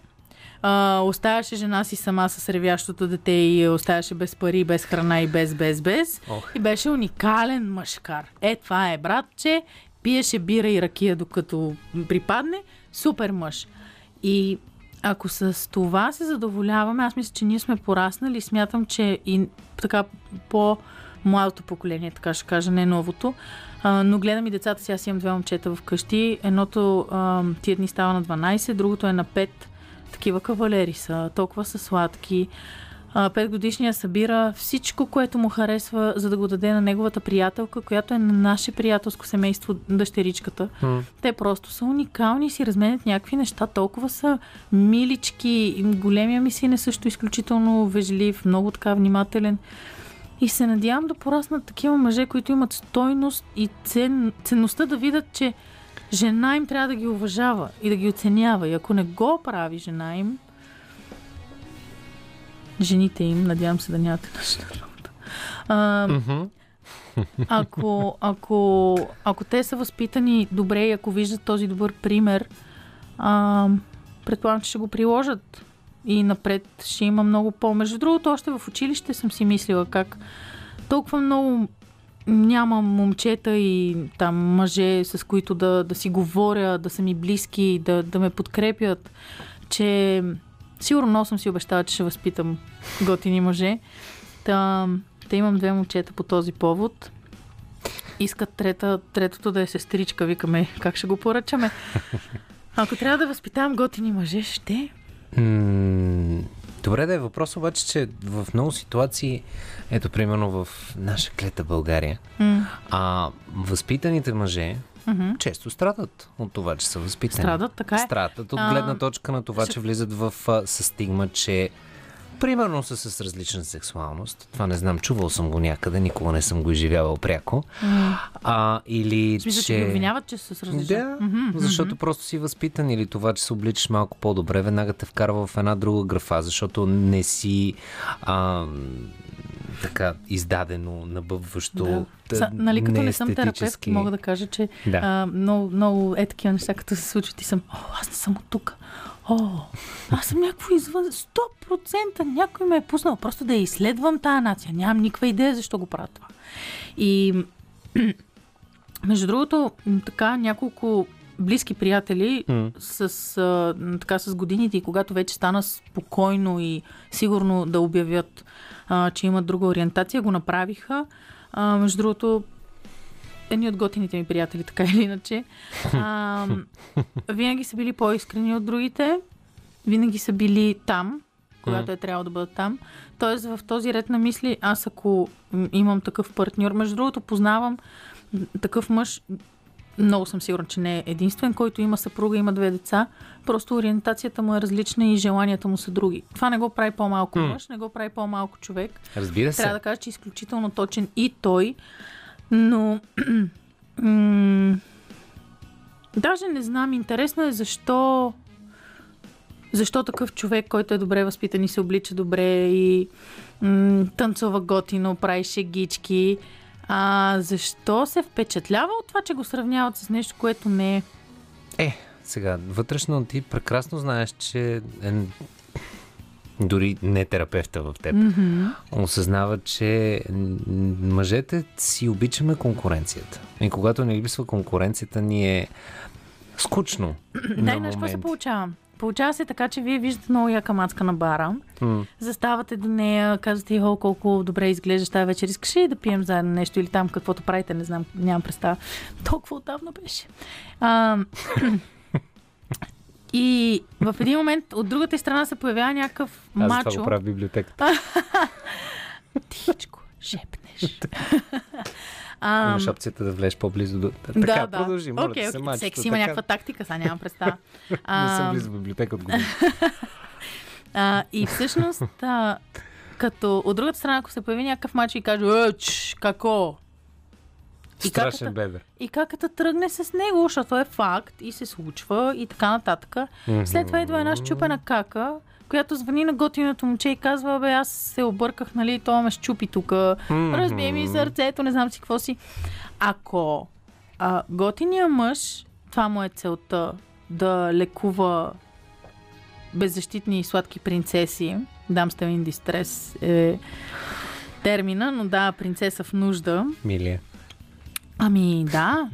а, оставяше жена си сама с ревящото дете и оставяше без пари, без храна и без, без, без. Ох. И беше уникален мъжкар. Е, това е братче, пиеше бира и ракия докато припадне. Супер мъж. И ако с това се задоволяваме, аз мисля, че ние сме пораснали и смятам, че и така по-младото поколение, така ще кажа, не новото, а, но гледам и децата си, аз имам две момчета вкъщи. Едното а, тия дни става на 12, другото е на 5. Такива кавалери са, толкова са сладки. Петгодишния събира всичко, което му харесва, за да го даде на неговата приятелка, която е на наше приятелско семейство, дъщеричката. Те просто са уникални и си разменят някакви неща. Толкова са милички. Големия ми син е също изключително вежлив, много така внимателен. И се надявам да пораснат такива мъже, които имат стойност и цен, ценността да видят, че жена им трябва да ги уважава и да ги оценява. И ако не го прави жена им, жените им, надявам се да нямате нашата работа. А, ако, ако, ако те са възпитани добре и ако виждат този добър пример, а, предполагам, че ще го приложат и напред ще има много по. Между другото, още в училище съм си мислила как толкова много няма момчета и там мъже, с които да, да си говоря, да са ми близки, да, да ме подкрепят, че сигурно много съм си обещала, че ще възпитам готини мъже. Та, та имам две момчета по този повод. Искат трета, третото да е сестричка. Викаме, как ще го поръчаме? Ако трябва да възпитавам готини мъже, ще. Добре да е въпрос обаче, че в много ситуации, ето примерно в наша клета България, М. а възпитаните мъже Мгм. често страдат от това, че са възпитани. Страдат, така е. Страдат от гледна точка на това, че влизат в със стигма, че примерно са с различна сексуалност. Това не знам, чувал съм го някъде, никога не съм го изживявал пряко. А, или В смисъл, че... че обвиняват, че са с различни. Да, Мгм, защото просто си възпитан или това, че се обличаш малко по-добре, веднага те вкарва в една друга графа, защото не си а, така издадено, набъбващо. Да. Са, нали, като не съм терапевт, мога да кажа, че Да. а, много, много е такива неща, като се случват и съм, о, аз не съм от тук. О, аз съм някакво извън 100% някой ме е пуснал просто да изследвам тая нация. Нямам никаква идея защо го правя това. И между другото, така няколко близки приятели М. с, а, така, с годините и когато вече стана спокойно и сигурно да обявят, а, че имат друга ориентация, го направиха. А, между другото, едни от готините ми приятели, така или иначе, а, винаги са били по-искрени от другите, винаги са били там, когато е трябвало да бъдат там. Тоест, в този ред на мисли, аз ако имам такъв партньор, между другото, познавам такъв мъж, много съм сигурна, че не е единствен, който има съпруга, има две деца. Просто ориентацията му е различна и желанията му са други. Това не го прави по-малко мъж, не го прави по-малко човек. Разбира се. Трябва да кажа, че е изключително точен и той, но даже не знам, интересно е защо защо такъв човек, който е добре възпитан и се облича добре и м- танцува готино, прави шегички, а защо се впечатлява от това, че го сравняват с нещо, което не е? Е, сега, вътрешно ти прекрасно знаеш, че е, дори не терапевта в теб, Мгм. осъзнава, че мъжете си обичаме конкуренцията. И когато не липсва конкуренцията, ни е скучно. Да, на и знаеш какво се получава? Получава се така, че вие виждате много яка мацка на бара, М. заставате до нея, казвате, о, колко добре изглеждаш тази вечер, искаш ли да пием заедно нещо или там каквото правите, не знам, нямам представа. Толкова отдавна беше. А, и в един момент от другата страна се появява някакъв Аз това мачо. го правя в библиотеката. Тихичко, шепнеш. а, Имаш опцията да влезеш по-близо до... Така, да, да. продължи, моля Окей, те се, мачето, Всеки си има така. някаква тактика, сега нямам представа. Не съм близо в библиотека от години. А, и всъщност, а, като от другата страна, ако се появи някакъв мач и каже, какво? И Страшен каката, бебер. и каката тръгне с него, защото е факт и се случва и така нататък. След това идва една щупена кака, която звъни на готиното момче и казва, бе, аз се обърках, нали, то ме щупи тук, разбие ми сърцето, не знам си какво си. Ако а, готиния мъж, това му е целта, да лекува беззащитни и сладки принцеси, дамста in distress е термина, но да, принцеса в нужда. Милия. Ами да.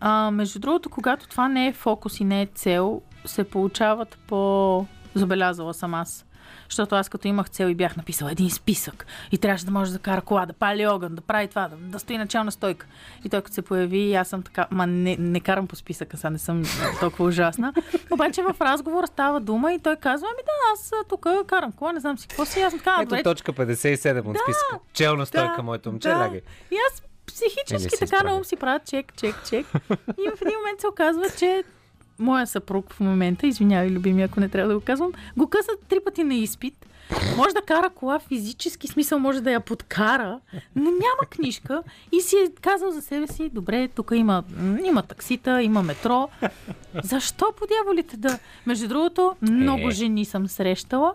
А, между другото, когато това не е фокус и не е цел, се получават по забелязала съм аз. Защото аз като имах цел и бях написала един списък и трябваше да може да кара кола, да пали огън, да прави това, да, да стои начална стойка. И той като се появи, аз съм така, ма не, не карам по списъка, сега не съм толкова ужасна. Обаче в разговора става дума и той казва, ами да, аз тук карам кола, не знам си какво си. Аз така, «А, Ето добре, точка 57 от списъка. Челна стойка, моето момче, да. лягай. И аз психически така на ум си правя чек, чек, чек. И в един момент се оказва, че моя съпруг в момента, извинявай, любими, ако не трябва да го казвам, го късат три пъти на изпит. Може да кара кола физически смисъл, може да я подкара, но няма книжка и си е казал за себе си, добре, тук има, има таксита, има метро. Защо по дяволите да... Между другото, много Е. жени съм срещала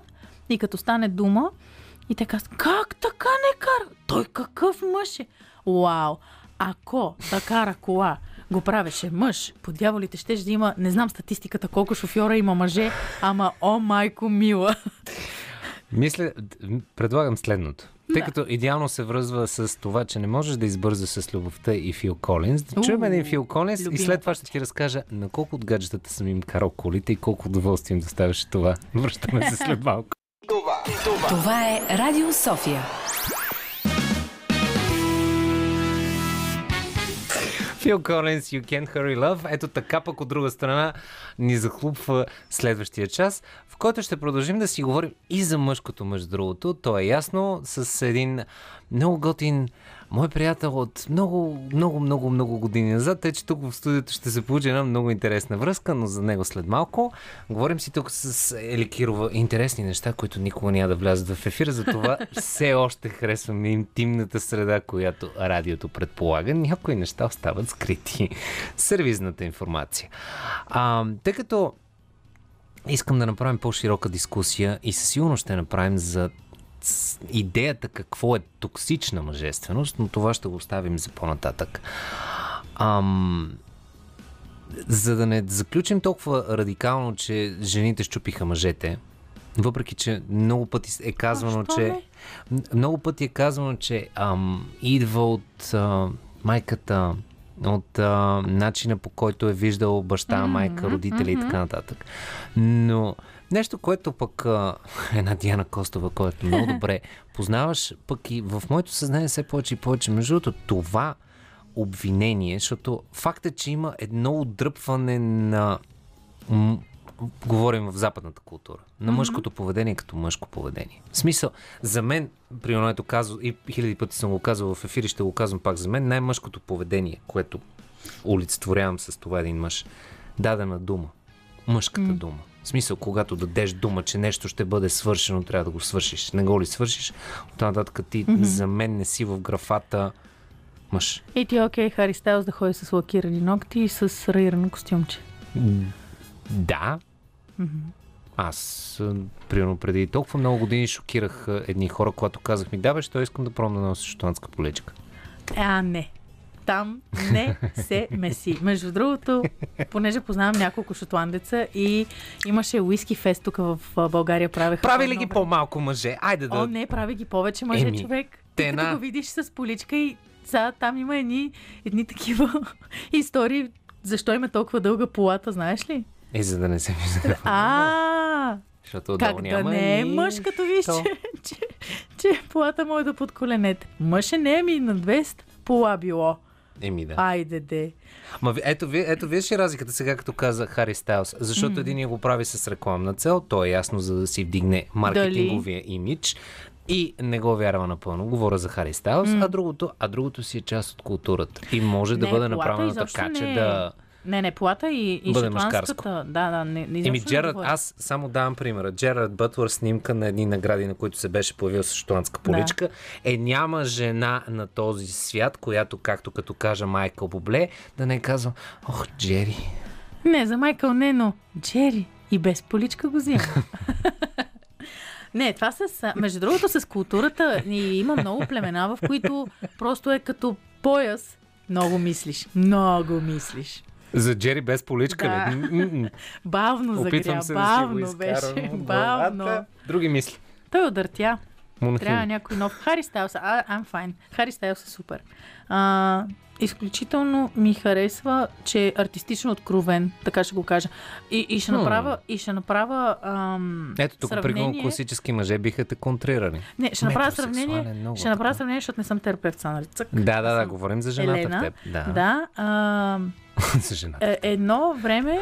и като стане дума, и те казват, как така не кара? Той какъв мъж е? Вау! Ако да кара кола го правеше мъж, по дяволите ще да има, не знам статистиката колко шофьора има мъже, ама о майко мила. Мисля, предлагам следното. Тъй Да. като идеално се връзва с това, че не можеш да избърза с любовта и Фил Колинс, да чуем един Фил Колинс и след това ще ти разкажа на колко от гаджетата съм им карал колите и колко удоволствие им доставяше това. Връщаме се след малко. Това е Радио София. Фил Колинс, You Can't Hurry Love. Ето така пък от друга страна ни захлупва следващия час, в който ще продължим да си говорим и за мъжкото, между другото. То е ясно с един много готин мой приятел от много, много, много, много години назад. Тъй, че тук в студиото ще се получи една много интересна връзка, но за него след малко. Говорим си тук с Ели Кирова интересни неща, които никога няма да влязат в ефир, затова все още харесвам интимната среда, която радиото предполага. Някои неща остават скрити. Сервизната информация. А, тъй като искам да направим по-широка дискусия и със сигурност ще направим за идеята какво е токсична мъжественост, но това ще го оставим за по-нататък. Ам, за да не заключим толкова радикално, че жените щупиха мъжете, въпреки че много пъти е казвано, Защо че не? Много пъти е казвано, че ам, идва от а, майката, от а, начина по който е виждал баща, майка, родители и така нататък. Но нещо, което пък а, една Диана Костова, която много добре познаваш, пък и в моето съзнание все повече и повече. Между другото, това обвинение, защото факт е, че има едно отдръпване на м- говорим в западната култура, на мъжкото поведение като мъжко поведение. В смисъл, за мен, примерно ето казвам, и хиляди пъти съм го казвал в ефири, ще го казвам пак, за мен най-мъжкото поведение, което олицетворявам с това един мъж, дадена дума. Мъжката дума. В смисъл, когато дадеш дума, че нещо ще бъде свършено, трябва да го свършиш. Не го ли свършиш, оттам нататък ти за мен не си в графата мъж. И ти е окей, Хари Стайлс да ходи с лакирани ногти и с раирано костюмче. Да. Аз, а, примерно, преди толкова много години шокирах едни хора, когато казах ми, да бе, що искам да пробвам да нося шотландска полечка. А, не. Там не се меси. Между другото, понеже познавам няколко шотландеца и имаше уиски фест тук в България. Правеха Прави ли ги по-малко мъже? Айде да... О, не, прави ги повече мъже, Еми, човек. те Ти на- като го видиш с поличка и сега там има едни, едни такива истории. Защо има толкова дълга полата, знаеш ли? Е, за да не се вижда. А, Защото как да няма не е и- мъж, като виж, че, че, че полата му е до под коленете. Мъж е не ми на 200 пола било. Еми да. Айде де. Ма ето, ви, ето виж ли разликата сега, като каза Хари Стайлс. Защото един я го прави с рекламна цел, то е ясно, за да си вдигне маркетинговия имидж и не го вярва напълно. Говоря за Хари Стайлс, а, другото, а другото си е част от културата. И може да Не, бъде полата направено така, че не е. да... Не, не, полата и, и Бъде шотландската. Да, да, не, не Еми, Джерард, аз само давам примера. Джерард Бътлър снимка на едни награди, на които се беше появил с шотландска поличка. Е, няма жена на този свят, която, както като кажа Майкъл Бобле, да не казва, ох, Джери. Не, за Майкъл не, но Джери и без поличка го взима. Не, това с... Между другото, с културата ни има много племена, в които просто е като пояс. Много мислиш. Много мислиш. За Джери без поличка Да. ли? Бавно загря. се да Бавно изкарам беше. Бавно. Други мисли. Той удъртя. Монахини. Трябва някой нов. Хари Стайлс, I'm fine. Хари Стайлс е супер. А, изключително ми харесва, че е артистично откровен, така ще го кажа. И, и ще направя, и ще направя ам, Ето тук, сравнение. класически мъже биха те контрирали. Не, ще направя Метросексуален, сравнение, много ще направя сравнение, защото не съм терапевт, са нарицък. Да, да, да, Съм говорим за жената Елена. в теб. Да, Да. А, за жената. е, едно време,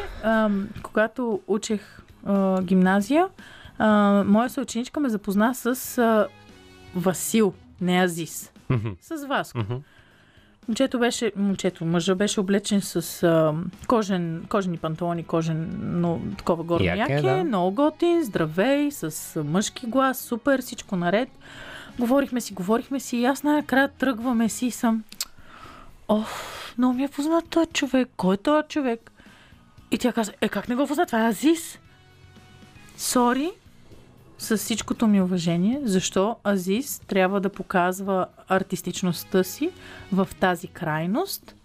когато учех а, гимназия, а, моя съученичка ме запозна с а, Васил, не Азис. С Васко. Мгм. Момчето беше, момчето, мъжа беше облечен с а, кожен, кожени панталони, кожен, но такова горно Яке, да. много готин, здравей, с мъжки глас, супер, всичко наред. Говорихме си, говорихме си и аз най-накрая тръгваме си и съм Оф, много ми е познат този човек. Кой е този човек? И тя каза, е как не го познат? Това е Азис. Сори, с всичкото ми уважение, защо Азис трябва да показва артистичността си в тази крайност?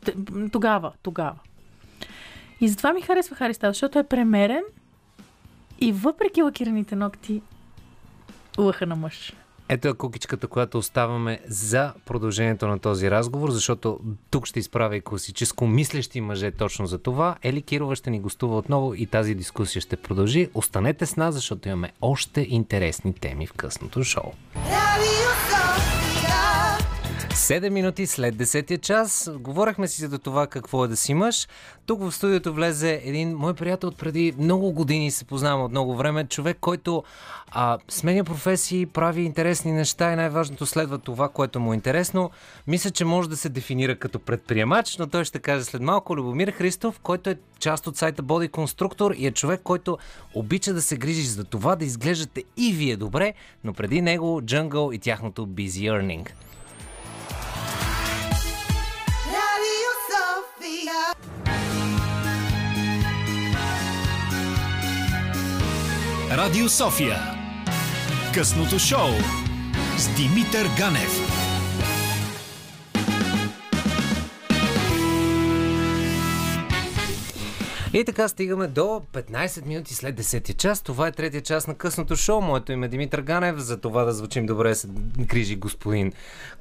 Тогава, тогава. И затова ми харесва Хари Стайлс, защото е премерен и въпреки лакираните ногти, лъха на мъж. Ето е кукичката, която оставаме за продължението на този разговор, защото тук ще изправя и класическо мислещи мъже точно за това. Ели Кирова ще ни гостува отново и тази дискусия ще продължи. Останете с нас, защото имаме още интересни теми в късното шоу. Sofia. 7 минути след 10 час. Говорихме си за това какво е да си мъж. Тук в студиото влезе един мой приятел от преди много години, се познавам от много време. Човек, който а, сменя професии, прави интересни неща и най-важното следва това, което му е интересно. Мисля, че може да се дефинира като предприемач, но той ще каже след малко Любомир Христов, който е част от сайта Body Constructor и е човек, който обича да се грижи за това да изглеждате и вие добре, но преди него Jungle и тяхното Busy Earning. Sofia. Радио София. Късното шоу с Димитър Ганев. И така стигаме до 15 минути след 10 час. Това е третия час на късното шоу. Моето име е Димитър Ганев. За това да звучим добре се грижи господин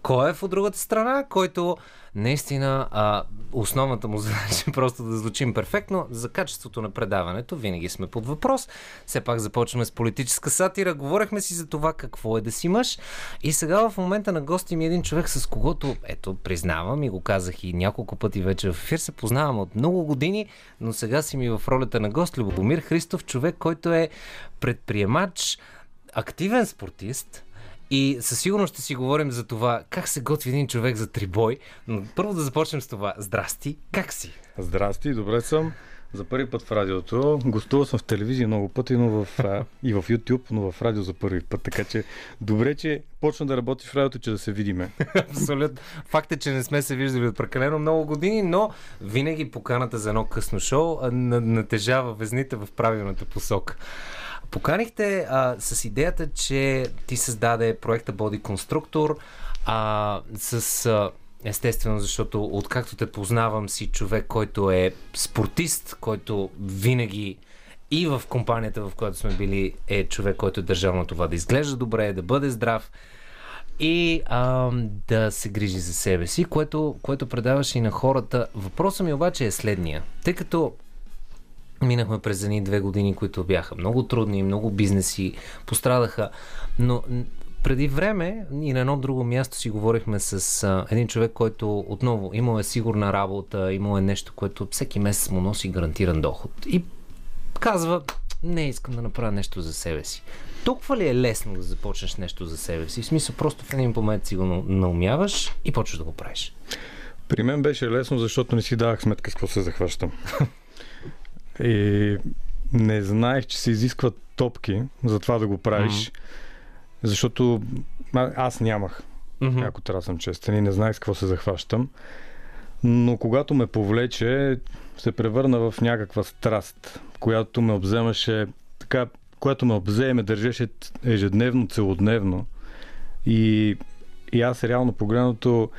Коев от другата страна, който наистина а, основната му задача е просто да звучим перфектно. За качеството на предаването винаги сме под въпрос. Все пак започваме с политическа сатира. Говорехме си за това какво е да си мъж. И сега в момента на гости ми е един човек, с когото, ето, признавам и го казах и няколко пъти вече в ефир, се познавам от много години, но сега си ми в ролята на гост Любомир Христов, човек, който е предприемач, активен спортист, и със сигурност ще си говорим за това как се готви един човек за трибой. Но първо да започнем с това. Здрасти, как си? Здрасти, добре съм. За първи път в радиото. Гостувал съм в телевизия много пъти, но в, и в YouTube, но в радио за първи път. Така че добре, че почна да работиш в радиото, че да се видиме. Абсолютно. Факт е, че не сме се виждали от прекалено много години, но винаги поканата за едно късно шоу натежава везните в правилната посока. Поканихте а, с идеята, че ти създаде проекта Body Constructor а, с... А, Естествено, защото откакто те познавам си човек, който е спортист, който винаги и в компанията, в която сме били, е човек, който е държал на това да изглежда добре, да бъде здрав и а, да се грижи за себе си, което, което предаваше и на хората. Въпросът ми обаче е следния. Тъй като минахме през едни две години, които бяха много трудни, много бизнеси пострадаха, но преди време и на едно друго място си говорихме с а, един човек, който отново имал е сигурна работа, имал е нещо, което всеки месец му носи гарантиран доход. И казва, не искам да направя нещо за себе си. Толкова ли е лесно да започнеш нещо за себе си? В смисъл, просто в един момент си го на- наумяваш и почваш да го правиш. При мен беше лесно, защото не си давах сметка с какво се захващам. И не знаех, че се изискват топки за това да го правиш. Защото а- аз нямах, Мгм. ако трябва да съм честен, и не знаех с какво се захващам. Но когато ме повлече, се превърна в някаква страст, която ме обземаше така, която ме обзе ме държеше ежедневно, целодневно. И, и аз реално погледнато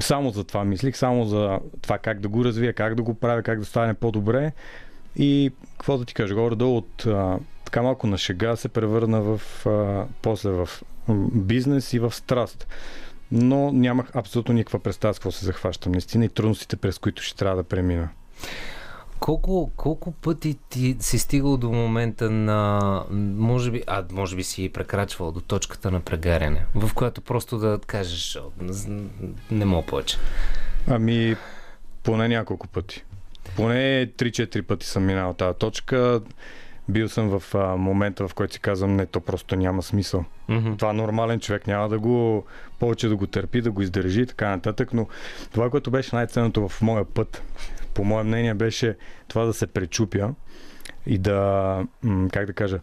само за това мислих, само за това как да го развия, как да го правя, как да стане по-добре. И какво да ти кажа, горе-долу от а, така малко на шега се превърна в а, после в бизнес и в страст. Но нямах абсолютно никаква представа с какво се захващам. Наистина и трудностите, през които ще трябва да премина. Колко, колко пъти ти си стигал до момента на, може би, а може би си прекрачвал до точката на прегаряне, в която просто да кажеш, «О, н- не мога повече. Ами, поне няколко пъти. Поне 3-4 пъти съм минал тази точка. Бил съм в а, момента, в който си казвам, не, то просто няма смисъл. Мгм. Това нормален човек няма да го повече да го търпи, да го издържи и така нататък, но това, което беше най-ценното в моя път, по мое мнение, беше това да се пречупя и да, как да кажа,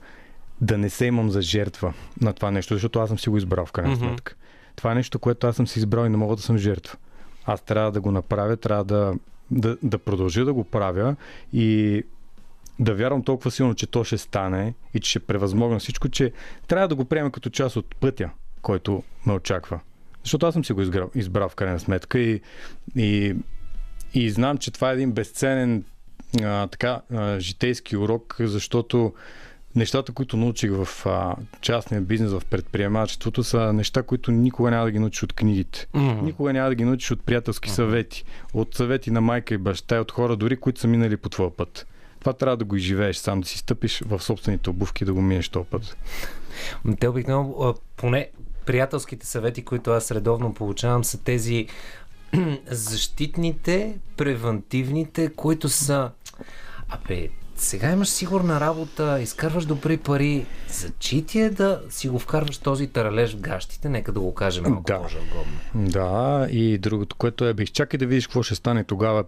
да не се имам за жертва на това нещо, защото аз съм си го избрал в крайна Мгм. сметка. Това е нещо, което аз съм си избрал и не мога да съм жертва. Аз трябва да го направя, трябва да, да, да продължа да го правя и да вярвам толкова силно, че то ще стане и че ще превъзмогна всичко, че трябва да го приема като част от пътя, който ме очаква. Защото аз съм си го избрал, избрал в крайна сметка и, и, и знам, че това е един безценен а, така, а, житейски урок, защото нещата, които научих в а, частния бизнес, в предприемачеството, са неща, които никога няма да ги научиш от книгите. Мгм. Никога няма да ги научиш от приятелски съвети, от съвети на майка и баща и от хора, дори които са минали по твоя път. Това трябва да го изживееш сам, да си стъпиш в собствените обувки и да го минеш този път. Те обикновено, поне приятелските съвети, които аз редовно получавам, са тези защитните, превентивните, които са... Абе, сега имаш сигурна работа, изкарваш добри пари, зачи ти е да си го вкарваш този таралеж в гащите, нека да го кажем малко Да. по-жаргонно. Да, и другото, което е, бе, изчакай да видиш какво ще стане тогава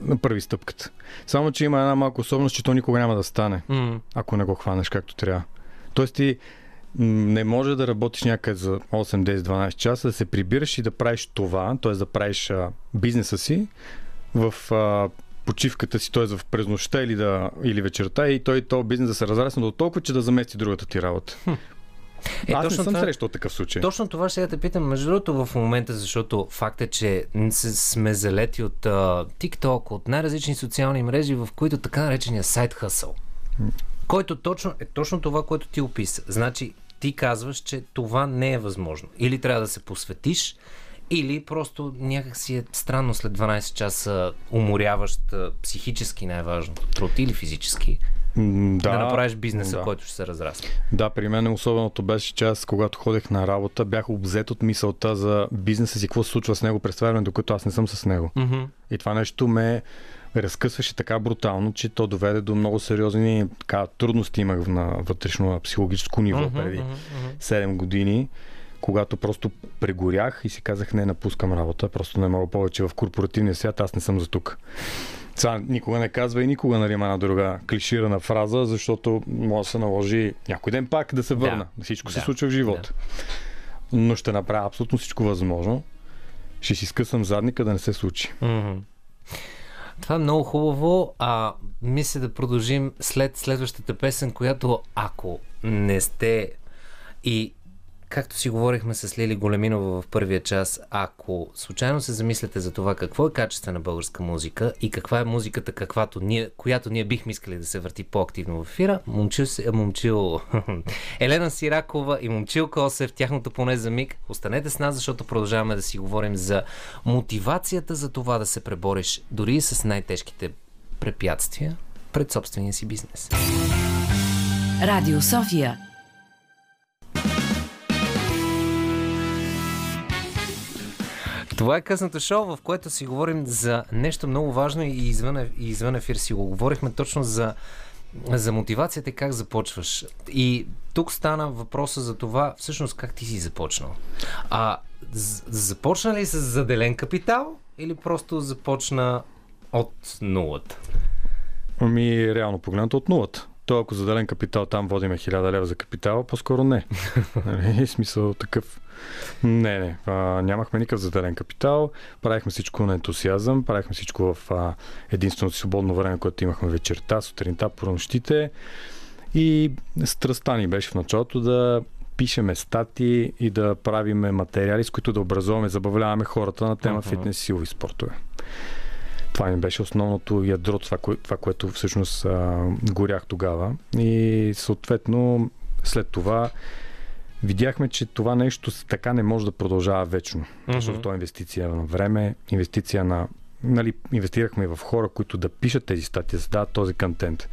на първи стъпката. Само, че има една малка особеност, че то никога няма да стане, М, ако не го хванеш както трябва. Тоест ти не може да работиш някъде за 8, 10, 12 часа, да се прибираш и да правиш това, т.е. да правиш а, бизнеса си в а, почивката си, т.е. в през нощта или, да, или вечерта и той то бизнес да се разрасне до толкова, че да замести другата ти работа. Е, Аз не точно съм това- срещал такъв случай. Точно това ще я те питам. Между другото, в момента, защото факт е, че сме залети от а, TikTok, от най-различни социални мрежи, в които така наречения сайт хъсъл, който точно е точно това, което ти описа. Значи, ти казваш, че това не е възможно. Или трябва да се посветиш, или просто някак си е странно след 12 часа уморяващ психически най-важното труд или физически да, да направиш бизнеса, да. който ще се разрасне. Да, при мен особеното беше, че аз, когато ходех на работа, бях обзет от мисълта за бизнеса си, какво се случва с него през това време, докато аз не съм с него. Мгм. И това нещо ме разкъсваше така брутално, че то доведе до много сериозни така, трудности имах на вътрешно психологическо ниво Мгм, преди мгм. 7 години, когато просто прегорях и си казах, не, напускам работа, просто не мога повече в корпоративния свят, аз не съм за тук. Сега никога не казва и никога, нали, има една друга клиширана фраза, защото може да се наложи някой ден пак да се върна. Да. Всичко Да. се случва в живота. Но ще направя абсолютно всичко възможно. Ще си скъсам задника да не се случи. Мгм. Това е много хубаво. А, мисля да продължим след следващата песен, която ако не сте и както си говорихме с Лили Големинова в първия час, ако случайно се замисляте за това какво е качествена българска музика и каква е музиката, каквато ние, която ние бихме искали да се върти по-активно в ефира, момчил, се- момчил Елена Сиракова и момчил Косев, тяхното поне за миг. Останете с нас, защото продължаваме да си говорим за мотивацията за това да се пребориш дори и с най-тежките препятствия пред собствения си бизнес. Радио София. Това е късното шоу, в което си говорим за нещо много важно и извън, е- и извън ефир си го говорихме точно за, за мотивацията как започваш. И тук стана въпроса за това, всъщност как ти си започнал. А започна ли с заделен капитал или просто започна от нулата? Ами, реално погледнато от нулата. То ако заделен капитал там водиме 1000 лева за капитал, по-скоро не. Нали, смисъл такъв. Не, не. А, нямахме никакъв заделен капитал. Правихме всичко на ентусиазъм. Правихме всичко в а, единственото свободно време, което имахме вечерта, сутринта, по нощите. И страстта ни беше в началото да пишеме стати и да правиме материали, с които да образуваме, забавляваме хората на тема Мгм. фитнес и силови спортове. Това ми беше основното ядро, това, кое, това което всъщност а, горях тогава. И съответно след това видяхме, че това нещо така не може да продължава вечно. Мгм. Защото то е инвестиция на време, инвестиция на... Нали, инвестирахме в хора, които да пишат тези статии, да създават този контент.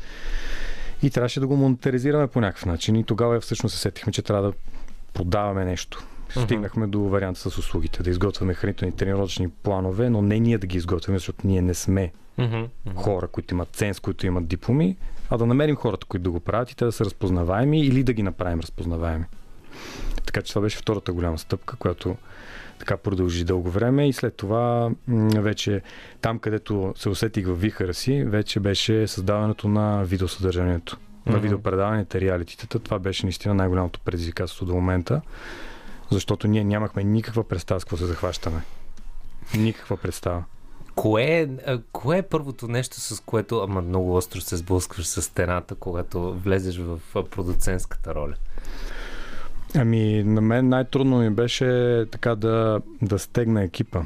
И трябваше да го монетаризираме по някакъв начин. И тогава всъщност се сетихме, че трябва да продаваме нещо. Стигнахме до варианта с услугите, да изготвяме хранителни тренировъчни планове, но не ние да ги изготвяме, защото ние не сме Мгм, мгм. хора, които имат ценз, които имат дипломи, а да намерим хората, които да го правят и те да са разпознаваеми или да ги направим разпознаваеми. Така че това беше втората голяма стъпка, която така продължи дълго време и след това вече там, където се усетих в вихара си, вече беше създаването на видеосъдържанието. На Мгм. видеопредаването, реалититата. Това беше наистина най-голямото предизвикателство до момента, защото ние нямахме никаква представа с какво се захващаме. Никаква представа. Кое кое е първото нещо, с което, ама много остро се сблъскваш с стената, когато влезеш в продуцентската роля? Ами, на мен най-трудно ми беше така да, да стегна екипа,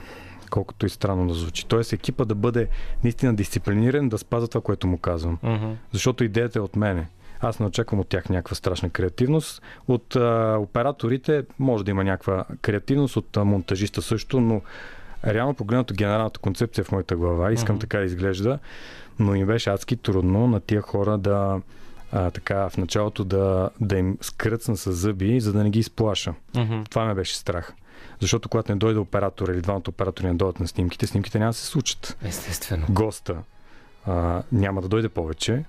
колкото и странно да звучи. Тоест екипа да бъде наистина дисциплиниран, да спазва това, което му казвам. Мгм. Защото идеята е от мене. Аз не очаквам от тях някаква страшна креативност. От а, операторите може да има някаква креативност, от а, монтажиста също, но реално погледнато генералната концепция в моята глава, искам Мгм. така да изглежда, но ми беше адски трудно на тия хора да а, така в началото да, да им скръцна с зъби, за да не ги изплаша. Мгм. Това ме беше страх. Защото когато не дойде оператор или двамата оператори не дойдат на снимките, снимките няма да се случат. Естествено. Госта а, няма да дойде повече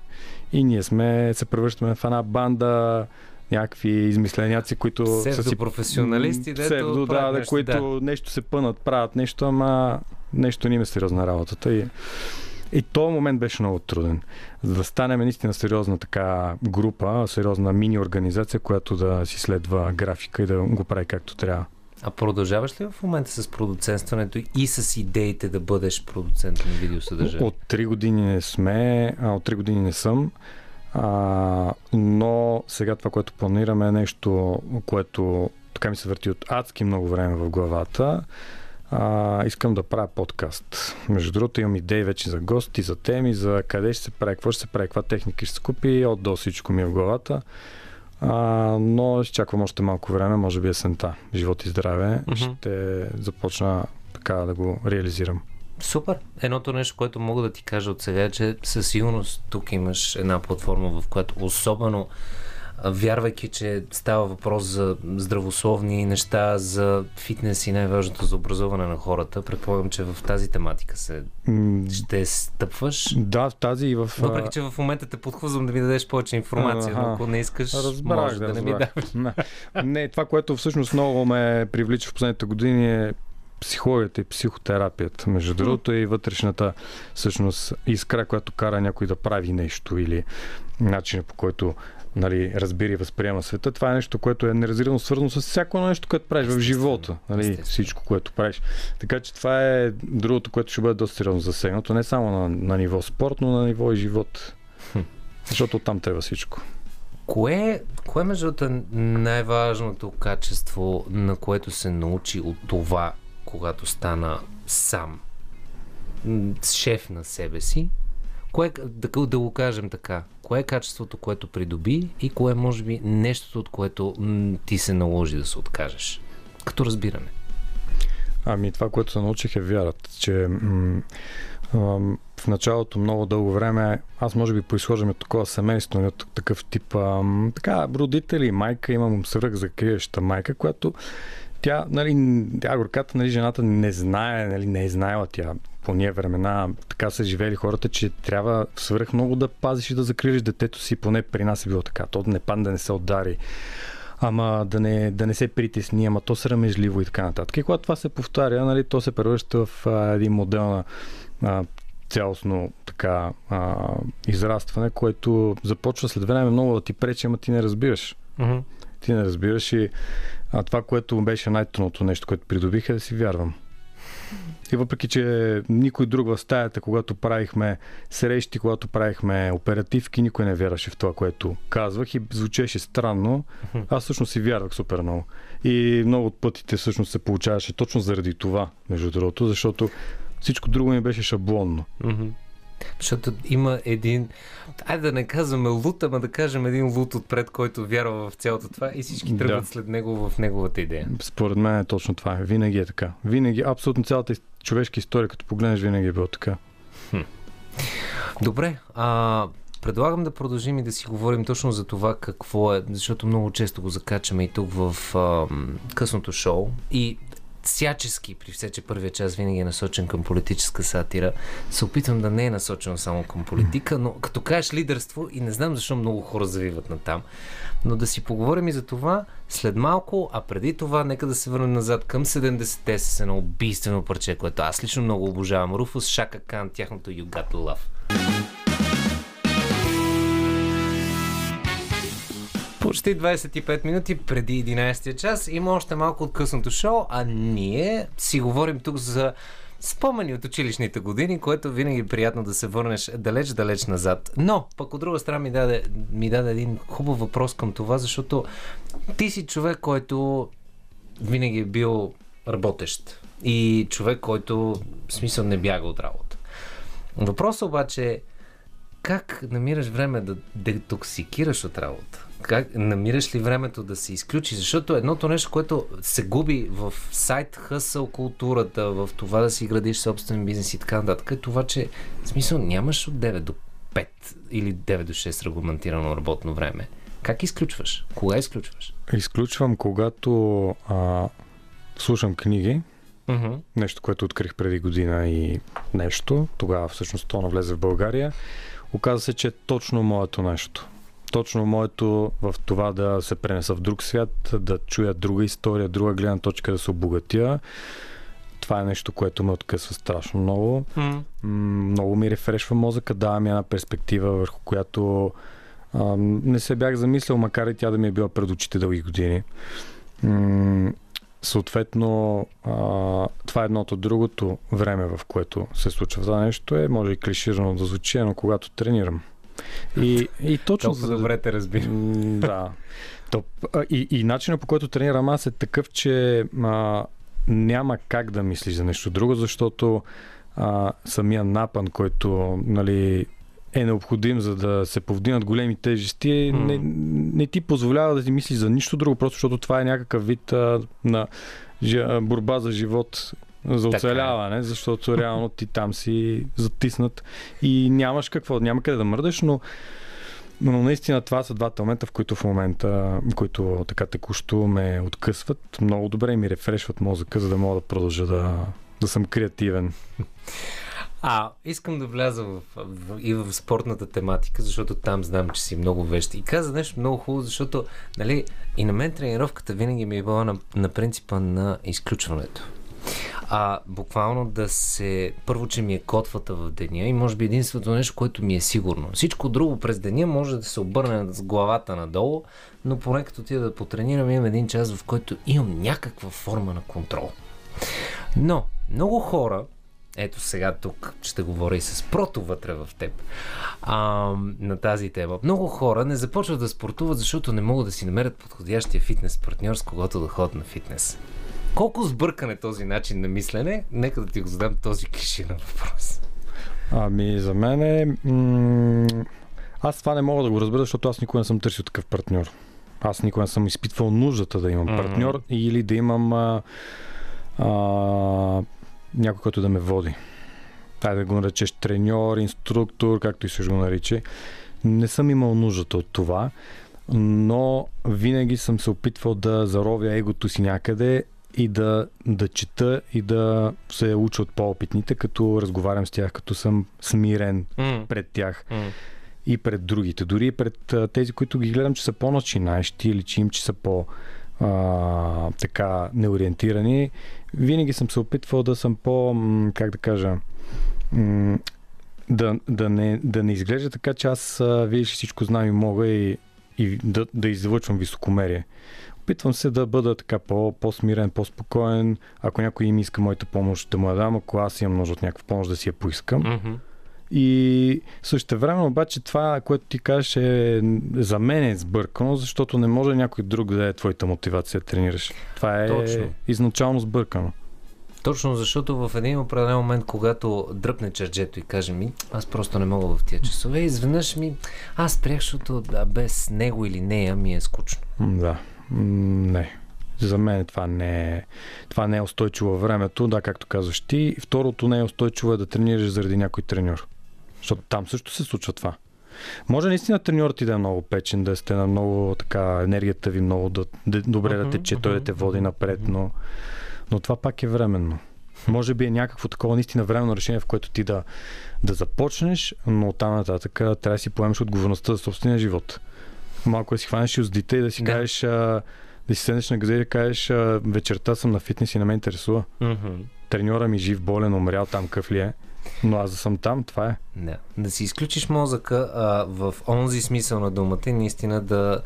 и ние сме, се превръщаме в една банда някакви измисленяци, които са си Псевдопрофесионалисти, дето Псевдо, да, да, които нещо се пънат, правят нещо, ама нещо не им е сериозна работата. И, и този момент беше много труден. За да станем наистина сериозна така група, сериозна мини организация, която да си следва графика и да го прави както трябва. А продължаваш ли в момента с продуцентстването и с идеите да бъдеш продуцент на видеосъдържание? От 3 години не сме, а, от 3 години не съм. А, но сега това, което планираме е нещо, което така ми се върти от адски много време в главата. А, искам да правя подкаст. Между другото имам идеи вече за гости, за теми, за къде ще се прави, какво ще се прави, каква техника ще се купи, от до всичко ми е в главата. А, но ще чаквам още малко време, може би есента. Живот и здраве. Мгм. Ще започна така да го реализирам. Супер. Едното нещо, което мога да ти кажа от сега е, че със сигурност тук имаш една платформа, в която особено вярвайки, че става въпрос за здравословни неща, за фитнес и най-важното за образоване на хората, предполагам, че в тази тематика се ще стъпваш. Да, в тази и в... Въпреки, че в момента те подхвъзвам да ми дадеш повече информация, но ако не искаш, Разбрах, може да, да, не ми даваш. Не. не, това, което всъщност много ме привлича в последните години е психологията и психотерапията. Между другото и вътрешната всъщност искра, която кара някой да прави нещо или начинът по който нали, разбира и възприема света. Това е нещо, което е неразирано свързано с всяко нещо, което правиш в живота. Нали, естествено. всичко, което правиш. Така че това е другото, което ще бъде доста сериозно засегнато. Не само на, на ниво спорт, но на ниво и живот. Защото там трябва всичко. Кое, кое между другото е най-важното качество, на което се научи от това, когато стана сам шеф на себе си? Кое, да, да го кажем така, кое е качеството, което придоби и кое е, може би, нещото, от което м, ти се наложи да се откажеш? Като разбиране. Ами това, което се научих е вярат, че м- ам, в началото много дълго време, аз може би произхождам от такова семейство, от такъв тип ам, така, родители, майка, имам свръх закриеща майка, която тя, нали, тя горката, нали, жената не знае, нали, не е знаела тя по ние времена, така са живели хората, че трябва свръх много да пазиш и да закриеш детето си, поне при нас е било така. То да не падне, да не се удари, ама да не, да не се притесни, ама то срамежливо и така нататък. И когато това се повтаря, нали, то се превръща в а, един модел на а, цялостно така а, израстване, което започва след време много да ти пречи, ама ти не разбираш. Mm-hmm. Ти не разбираш и а, това, което беше най-трудното нещо, което придобих е да си вярвам. И въпреки, че никой друг в стаята, когато правихме срещи, когато правихме оперативки, никой не вярваше в това, което казвах и звучеше странно. Аз всъщност си вярвах супер много. И много от пътите всъщност се получаваше точно заради това, между другото, защото Всичко друго ми беше шаблонно. Мгм. Защото има един, айде да не казваме лут, ама да кажем един лут отпред, който вярва в цялото това и всички Да. тръгват след него в неговата идея. Според мен е точно това. Винаги е така. Винаги, абсолютно цялата човешка история, като погледнеш, винаги е било така. Добре, а, предлагам да продължим и да си говорим точно за това какво е, защото много често го закачаме и тук в а, късното шоу и всячески, при все, че първия час винаги е насочен към политическа сатира, се опитвам да не е насочен само към политика, но като кажеш лидерство и не знам защо много хора завиват на там, но да си поговорим и за това след малко, а преди това нека да се върнем назад към 70-те с едно убийствено парче, което аз лично много обожавам. Руфус Шака Кан, тяхното You Got Love. Почти 25 минути преди 11 час. Има още малко от късното шоу, а ние си говорим тук за спомени от училищните години, което винаги е приятно да се върнеш далеч-далеч назад. Но, пък от друга страна ми даде, ми даде един хубав въпрос към това, защото ти си човек, който винаги е бил работещ и човек, който в смисъл не бяга от работа. Въпросът обаче е как намираш време да детоксикираш от работа? Как намираш ли времето да се изключи? Защото едното нещо, което се губи в сайт хъсъл културата, в това да си градиш собствен бизнес и така нататък, е това, че в смисъл нямаш от 9 до 5 или 9 до 6 регламентирано работно време. Как изключваш? Кога изключваш? Изключвам, когато а, слушам книги, Uh-huh. нещо, което открих преди година и нещо. Тогава всъщност то навлезе в България. Оказа се, че е точно моето нещо. Точно моето в това да се пренеса в друг свят, да чуя друга история, друга гледна точка, да се обогатя. Това е нещо, което ме откъсва страшно много. Mm. Много ми рефрешва мозъка, дава ми една перспектива, върху която а, не се бях замислял, макар и тя да ми е била пред очите дълги години. М, съответно, а, това е едното. Другото време, в което се случва това нещо е, може и клиширано да звучи, но когато тренирам. И, и точно Толкова добре те разбирам. Да. То, а, и, и начинът по който тренирам аз е такъв, че а, няма как да мислиш за нещо друго, защото а, самия напън, който нали, е необходим за да се повдигнат големи тежести, М. не, не ти позволява да си мислиш за нищо друго, просто защото това е някакъв вид а, на борба за живот за Така е. оцеляване, защото реално ти там си затиснат и нямаш какво, няма къде да мърдаш, но но наистина това са двата момента, в които в момента, които така текущо ме откъсват много добре и ми рефрешват мозъка, за да мога да продължа да, да съм креативен. А, искам да вляза в, в, и в спортната тематика, защото там знам, че си много вещи. И каза нещо много хубаво, защото нали, и на мен тренировката винаги ми е била на, на принципа на изключването. А буквално да се... Първо, че ми е котвата в деня и може би единственото нещо, което ми е сигурно. Всичко друго през деня може да се обърне с главата надолу, но поне като отида да потренирам, имам един час, в който имам някаква форма на контрол. Но много хора, ето сега тук ще говоря и с прото вътре в теб, а, на тази тема. Много хора не започват да спортуват, защото не могат да си намерят подходящия фитнес партньор, с когото да ходят на фитнес. Колко сбъркан е този начин на мислене? Нека да ти го задам този клиширан въпрос. Ами за мен е... М- аз това не мога да го разбера, защото аз никога не съм търсил такъв партньор. Аз никога не съм изпитвал нуждата да имам Мгм. партньор или да имам а, а, някой, който да ме води. Тай да го наречеш треньор, инструктор, както и се го нарича. Не съм имал нуждата от това, но винаги съм се опитвал да заровя егото си някъде и да, да чета и да се уча от по-опитните, като разговарям с тях, като съм смирен М, пред тях м. и пред другите. Дори и пред тези, които ги гледам, че са по-начинаещи или че им, че са по- а, така неориентирани, винаги съм се опитвал да съм по, как да кажа, да, да, не, да не изглежда така, че аз, видиш, всичко знам и мога и, и да, да излъчвам високомерие. Опитвам се да бъда така по, по-смирен, по-спокоен. Ако някой им иска моята помощ, да му я дам. Ако аз имам нужда от някаква помощ, да си я поискам. Мгм. И също време обаче това, което ти кажеш е за мен е сбъркано, защото не може някой друг да е твоята мотивация да тренираш. Това е Точно. изначално сбъркано. Точно защото в един определен момент, когато дръпне черджето и каже ми, аз просто не мога в тия часове, изведнъж ми, аз спрях, защото без него или нея ми е скучно. Да. Не. За мен това не е, това не е устойчиво във времето, да, както казваш ти. Второто не е устойчиво е да тренираш заради някой треньор. Защото там също се случва това. Може наистина треньорът ти да е много печен, да сте на много така, енергията ви много да, да добре да Мгм, тече, той да те води напред, но, но това пак е временно. Може би е някакво такова наистина временно решение, в което ти да, да започнеш, но оттам нататък трябва да си поемеш отговорността за собствения живот. Малко да си хванеш уздите и да си Да. кажеш, а, да си седнеш на газа и да кажеш, а, вечерта съм на фитнес и не ме интересува. Треньора ми жив, болен, умрял там къв ли е. Но аз да съм там, това е. Да. Да си изключиш мозъка а, в онзи смисъл на думата и наистина да,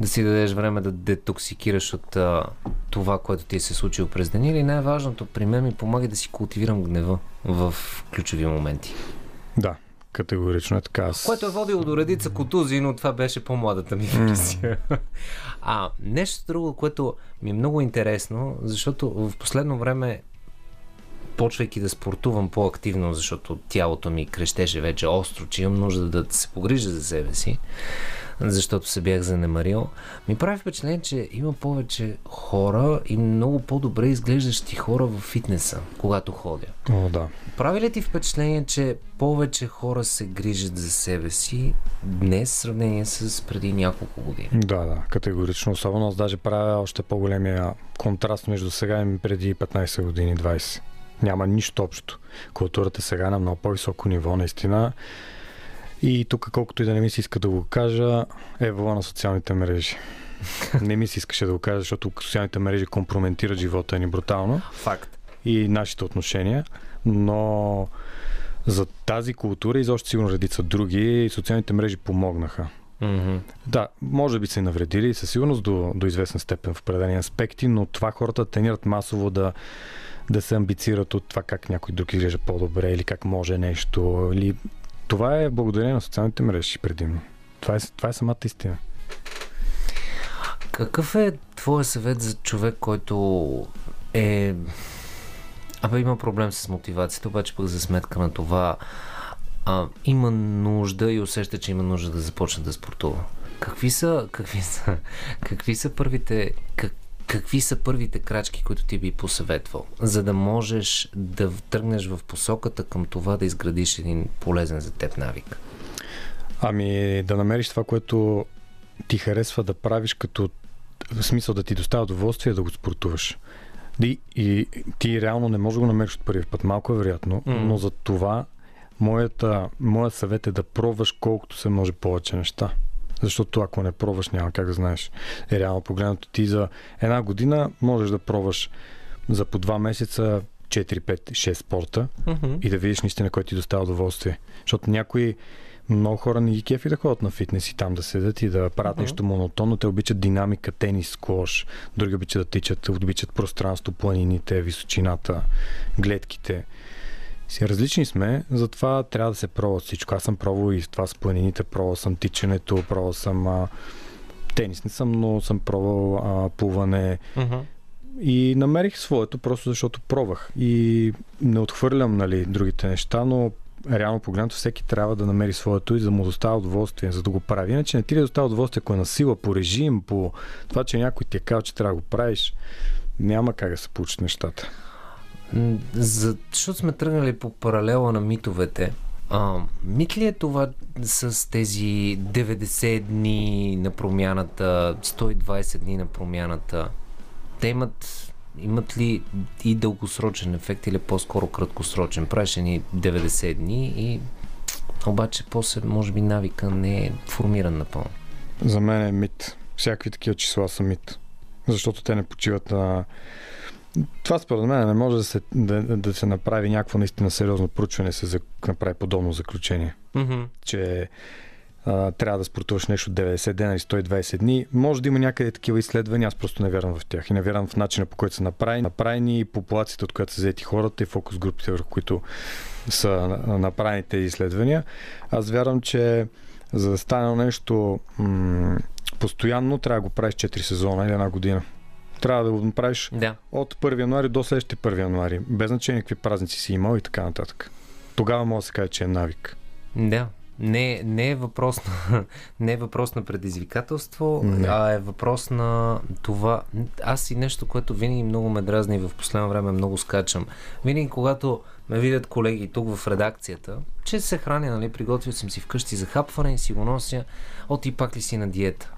да си дадеш време да детоксикираш от а, това, което ти се е случило през деня. Или най-важното, при мен ми помага да си култивирам гнева в ключови моменти. Да, категорично е така. Аз... Което е водило до редица котузи, но това беше по-младата ми версия. а, нещо друго, което ми е много интересно, защото в последно време почвайки да спортувам по-активно, защото тялото ми крещеше вече остро, че имам нужда да се погрижа за себе си, защото се бях занемарил, ми прави впечатление, че има повече хора и много по-добре изглеждащи хора в фитнеса, когато ходя. О, да. Прави ли ти впечатление, че повече хора се грижат за себе си днес в сравнение с преди няколко години? Да, да, категорично. Особено аз даже правя още по-големия контраст между сега и преди 15 години, 20. Няма нищо общо. Културата сега е на много по-високо ниво, наистина. И тук, колкото и да не ми се иска да го кажа, е вълна на социалните мрежи. Не ми се искаше да го кажа, защото социалните мрежи компрометират живота ни брутално Факт. и нашите отношения, но за тази култура и за още сигурно редица други социалните мрежи помогнаха. Mm-hmm. Да, може би са и навредили със сигурност до, до известна степен в определени аспекти, но това хората тренират масово да, да се амбицират от това как някой друг изглежда по-добре или как може нещо. Или... Това е благодарение на социалните мрежи предимно. Това е, това е самата истина. Какъв е твой съвет за човек, който е... Абе, има проблем с мотивацията, обаче пък за сметка на това а, има нужда и усеща, че има нужда да започне да спортува. Какви са, какви са, какви са първите, как, какви са първите крачки, които ти би посъветвал, за да можеш да тръгнеш в посоката към това да изградиш един полезен за теб навик? Ами да намериш това, което ти харесва да правиш като в смисъл да ти доставя удоволствие да го спортуваш. И, и ти реално не можеш да го намериш от първи път. Малко е вероятно, М. но за това моята, моят съвет е да пробваш колкото се може повече неща. Защото ако не пробваш, няма как да знаеш. Е, реално погледнато ти за една година можеш да пробваш за по два месеца 4, 5, 6 спорта и да видиш наистина кой ти доставя удоволствие. Защото някои много хора не ги кефи да ходят на фитнес и там да седят и да правят Мгм. нещо монотонно. Те обичат динамика, тенис, склош. Други обичат да тичат, обичат пространство, планините, височината, гледките. Си различни сме, затова трябва да се пробва всичко. Аз съм пробвал и това с планините, пробвал съм тичането, пробвал съм а, тенис не съм, но съм пробвал а, плуване, и намерих своето, просто защото пробвах. И не отхвърлям нали, другите неща, но реално погледнато всеки трябва да намери своето и да му доставя удоволствие, за да го прави. Иначе не ти ли доставя удоволствие, ако е на сила, по режим, по това, че някой ти е казал, че трябва да го правиш, няма как да се получат нещата. За, защото сме тръгнали по паралела на митовете. А, мит ли е това с тези 90 дни на промяната, 120 дни на промяната? Те имат, имат ли и дългосрочен ефект или по-скоро краткосрочен? Правиш ни 90 дни и обаче после може би навика не е формиран напълно. За мен е мит. Всякакви такива числа са мит. Защото те не почиват на... Това според мен не може да се, да, да се направи някакво наистина сериозно проучване, се за, направи подобно заключение. Mm-hmm. че а, трябва да спортуваш нещо 90 дена или 120 дни. Може да има някъде такива изследвания, аз просто не вярвам в тях и не вярвам в начина по който са направени. Направени и популацията, от която са взети хората и фокус групите, върху които са на- направени тези изследвания. Аз вярвам, че за да стане нещо м- постоянно, трябва да го правиш 4 сезона или една година. Трябва да го направиш Да. от 1 януари до следващия 1 януари. Без значение какви празници си имал и така нататък. Тогава може да се каже, че е навик. Да. Не, не, е въпрос на, не е въпрос на предизвикателство, Не. а е въпрос на това. Аз и нещо, което винаги много ме дразни и в последно време много скачам. Винаги, когато ме видят колеги тук в редакцията, че се храня, нали, приготвил съм си вкъщи за хапване и си го нося, о, ти пак ли си на диета?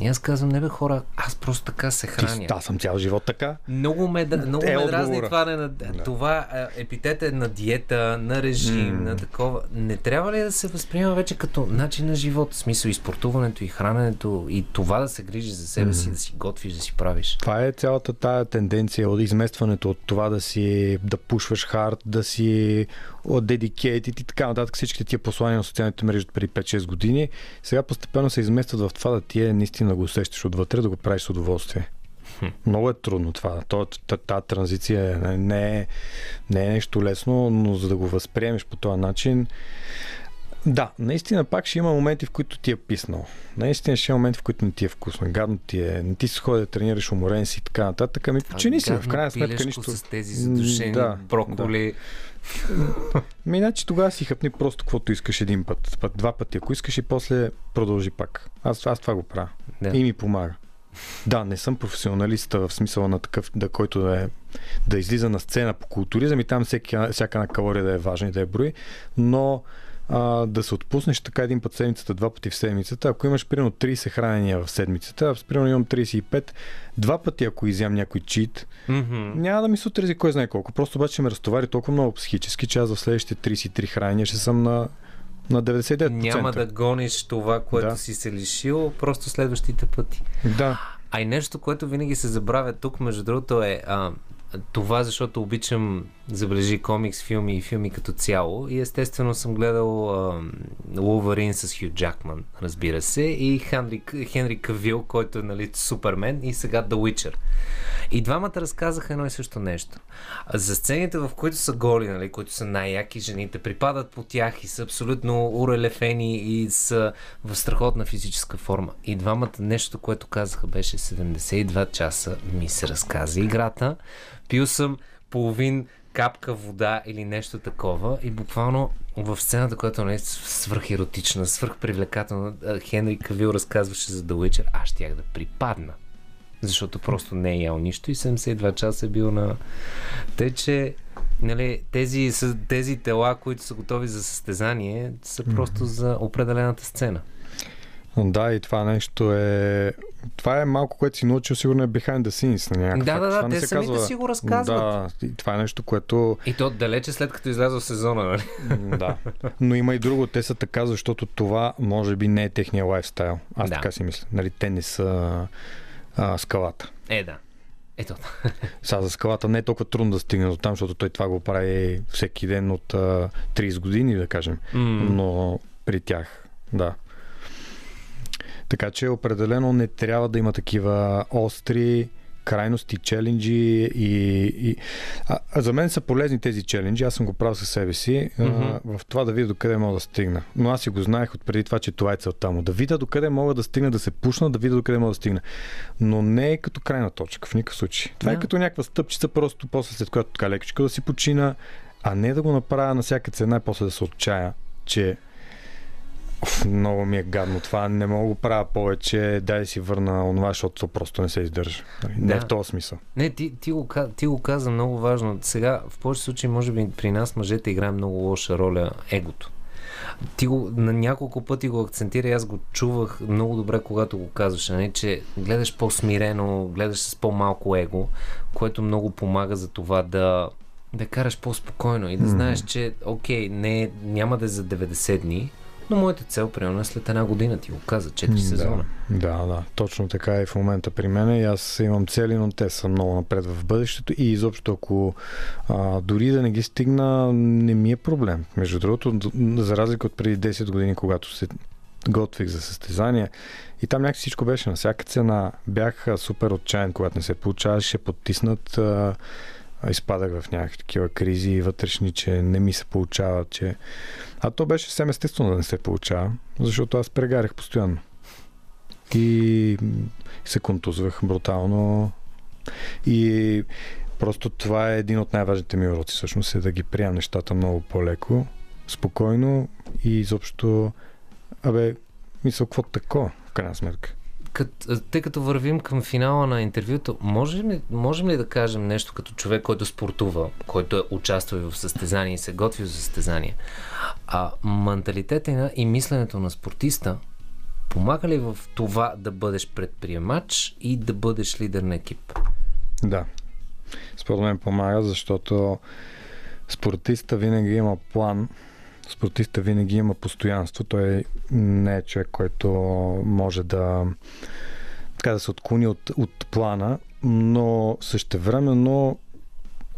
И аз казвам, не бе хора, аз просто така се храня. аз съм цял живот така. Много ме, да- много Е ме дразни това, не, на, това е, епитет е на диета, на режим, М. на такова. Не трябва ли да се възприема вече като начин на живот? В смисъл и спортуването, и храненето, и това да се грижиш за себе си, да си готвиш, да си правиш. Това е цялата тая тенденция от изместването от това да си да пушваш хард, да си dedicated и така нататък. Всичките тия послания на социалните мрежи от преди 5-6 години сега постепенно се изместват в това да ти е наистина го усещаш отвътре, да го правиш с удоволствие. Много е трудно това. То- та- Тази транзиция не, е, не е нещо лесно, но за да го възприемеш по този начин, да, наистина пак ще има моменти, в които ти е писнал. Наистина ще има моменти, в които не ти е вкусно. Гадно ти е, не ти се ходи да тренираш, уморен си и така нататък. Ами почини си, в крайна сметка нищо. с тези задушени Да, броколи. Ми, иначе тогава си хъпни просто каквото искаш един път, път, два пъти, ако искаш и после продължи пак. Аз, аз това го правя. Да. И ми помага. Да, не съм професионалист в смисъла на такъв, да, който да, е, да излиза на сцена по културизъм и там всеки, всяка една калория да е важна и да е брои, но а, да се отпуснеш така един път седмицата, два пъти в седмицата. Ако имаш примерно 30 хранения в седмицата, аз примерно имам 35, два пъти ако изям някой чит, Мгм. няма да ми се отрази кой знае колко. Просто обаче ме разтовари толкова много психически, че аз в следващите 33 хранения ще съм на, на 99%. Няма да гониш това, което Да. си се лишил, просто следващите пъти. Да. А и нещо, което винаги се забравя тук, между другото, е а, това, защото обичам забележи комикс, филми и филми като цяло. И естествено съм гледал Луварин с Хю Джакман, разбира се, и Хенри, Хенри Кавил, който е нали, Супермен, и сега The Witcher. И двамата разказаха едно и също нещо. За сцените, в които са голи, нали, които са най-яки, жените припадат по тях и са абсолютно урелефени и са в страхотна физическа форма. И двамата нещо, което казаха, беше 72 часа ми се разказа играта. Пил съм половин капка вода или нещо такова и буквално в сцената, която не е свръхеротична, свръхпривлекателна, а, Хенри Кавил разказваше за The Witcher, аз щях да припадна. Защото просто не е ял нищо и 72 часа е бил на... Тъй, че нали, тези, тези тела, които са готови за състезание, са просто за определената сцена. Да, и това нещо е... Това е малко, което си научил, сигурно е behind the scenes. На някакъв Да, да, да, те се самите казва... си го разказват. Да, и това е нещо, което... И то далече след като излязъл сезона, нали? Да. Но има и друго. Те са така, защото това може би не е техния лайфстайл. Аз Да. така си мисля. Нали, те не са а, скалата. Е, да. Ето. Сега за скалата не е толкова трудно да стигне до там, защото той това го прави всеки ден от а, 30 години, да кажем. М, но при тях, да. Така че определено не трябва да има такива остри крайности, челенджи и... и... А, а за мен са полезни тези челенджи, аз съм го правил със себе си, Мгм. а, в това да видя докъде мога да стигна. Но аз си го знаех от преди това, че това е целта му. Да видя докъде мога да стигна, да се пушна, да видя докъде мога да стигна. Но не е като крайна точка, в никакъв случай. Това Да. е като някаква стъпчица, просто после след която така лекичко да си почина, а не да го направя на всяка цена и после да се отчая, че Оф, много ми е гадно това, не мога да го правя повече, дай да си върна онова, защото то просто не се издържа. Нали, Не Да. е в този смисъл. Не, ти, ти, го, ти го каза много важно. Сега, в повече случаи, може би при нас мъжете играе много лоша роля егото. Ти го на няколко пъти го акцентира и аз го чувах много добре, когато го казваш, не, че гледаш по-смирено, гледаш с по-малко его, което много помага за това да, да караш по-спокойно и да знаеш, че окей, не, няма да е за 90 дни, но моята цел, примерно, е след една година, ти го каза, 4 сезона. Да, да, точно така е в момента при мен. И аз имам цели, но те са много напред в бъдещето. И изобщо, ако а, дори да не ги стигна, не ми е проблем. Между другото, за разлика от преди 10 години, когато се готвих за състезание, и там някакси всичко беше на всяка цена. Бях супер отчаян, когато не се получаваше, потиснат. А, изпадах в някакви такива кризи вътрешни, че не ми се получава, че... А то беше съвсем естествено да не се получава, защото аз прегарях постоянно. И се контузвах брутално И просто това е един от най-важните ми уроци, всъщност е да ги приемам нещата много по-леко, спокойно и изобщо, абе, мисля, какво тако, в крайна сметка. Кът, тъй като вървим към финала на интервюто, можем ли, можем ли да кажем нещо като човек, който спортува, който е участвал в състезания и се готви за състезания? А менталитета и мисленето на спортиста помага ли в това да бъдеш предприемач и да бъдеш лидер на екип? Да. Според мен помага, защото спортиста винаги има план, спортиста винаги има постоянство. Той не е човек, който може да така да се отклони от, от плана, но същевременно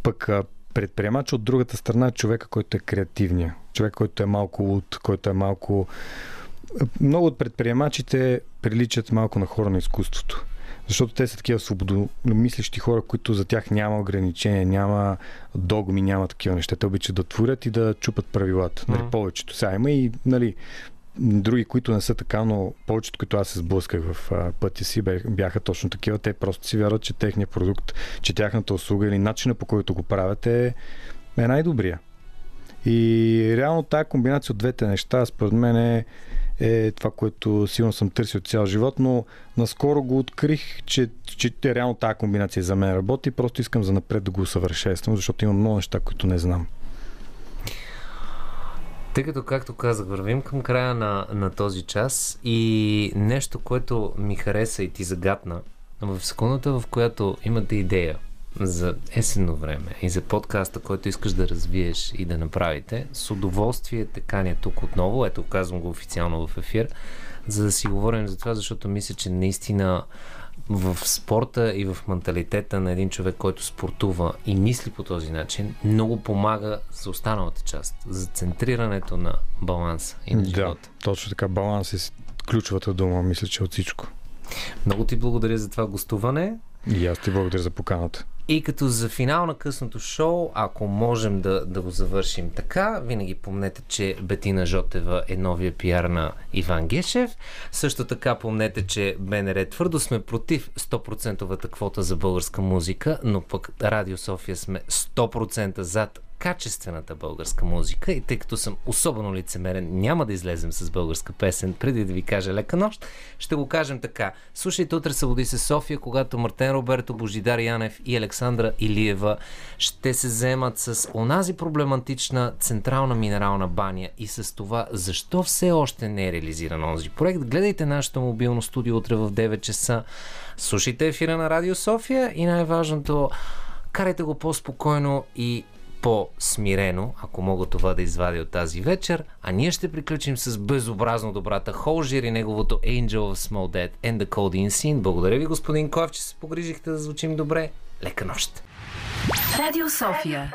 пък предприемач от другата страна е човека, който е креативния. Човек, който е малко луд, който е малко... Много от предприемачите приличат малко на хора на изкуството. Защото те са такива свободомислещи хора, които за тях няма ограничения, няма догми, няма такива неща. Те обичат да творят и да чупат правилата. Нали, повечето. Сега има и нали, други, които не са така, но повечето, които аз се сблъсках в а, пътя си, бяха точно такива. Те просто си вярват, че техният продукт, че тяхната услуга или начина по който го правят е, е най-добрия. И реално тази комбинация от двете неща, според мен е, е това, което силно съм търсил цял живот, но наскоро го открих, че, че те, реално тази комбинация за мен работи. Просто искам за напред да го усъвършенствам, защото има много неща, които не знам. Тъй като, както казах, вървим към края на, на този час и нещо, което ми хареса и ти загадна, в секундата, в която имате идея за есенно време и за подкаста, който искаш да развиеш и да направите, с удоволствие те каня тук отново, ето казвам го официално в ефир, за да си говорим за това, защото мисля, че наистина в спорта и в менталитета на един човек, който спортува и мисли по този начин, много помага за останалата част, за центрирането на баланса и на Да, живота. точно така. Баланс е ключовата дума, мисля, че от всичко. Много ти благодаря за това гостуване. И аз ти благодаря за поканата. И като за финал на късното шоу, ако можем да, да го завършим така, винаги помнете, че Бетина Жотева е новия пиар на Иван Гешев. Също така помнете, че БНР твърдо сме против 100% квота за българска музика, но пък Радио София сме 100% зад качествената българска музика и тъй като съм особено лицемерен, няма да излезем с българска песен преди да ви кажа лека нощ. Ще го кажем така. Слушайте утре Събуди се София, когато Мартен Роберто, Божидар Янев и Александра Илиева ще се вземат с онази проблематична централна минерална баня и с това защо все още не е реализиран онзи проект. Гледайте нашето мобилно студио утре в 9 часа. Слушайте ефира на Радио София и най-важното карайте го по-спокойно и по-смирено, ако мога това да извадя от тази вечер, а ние ще приключим с безобразно добрата Холжир и неговото Angel of Small Dead and the Cold Scene. Благодаря ви, господин Коев, че се погрижихте да звучим добре. Лека нощ! Радио София.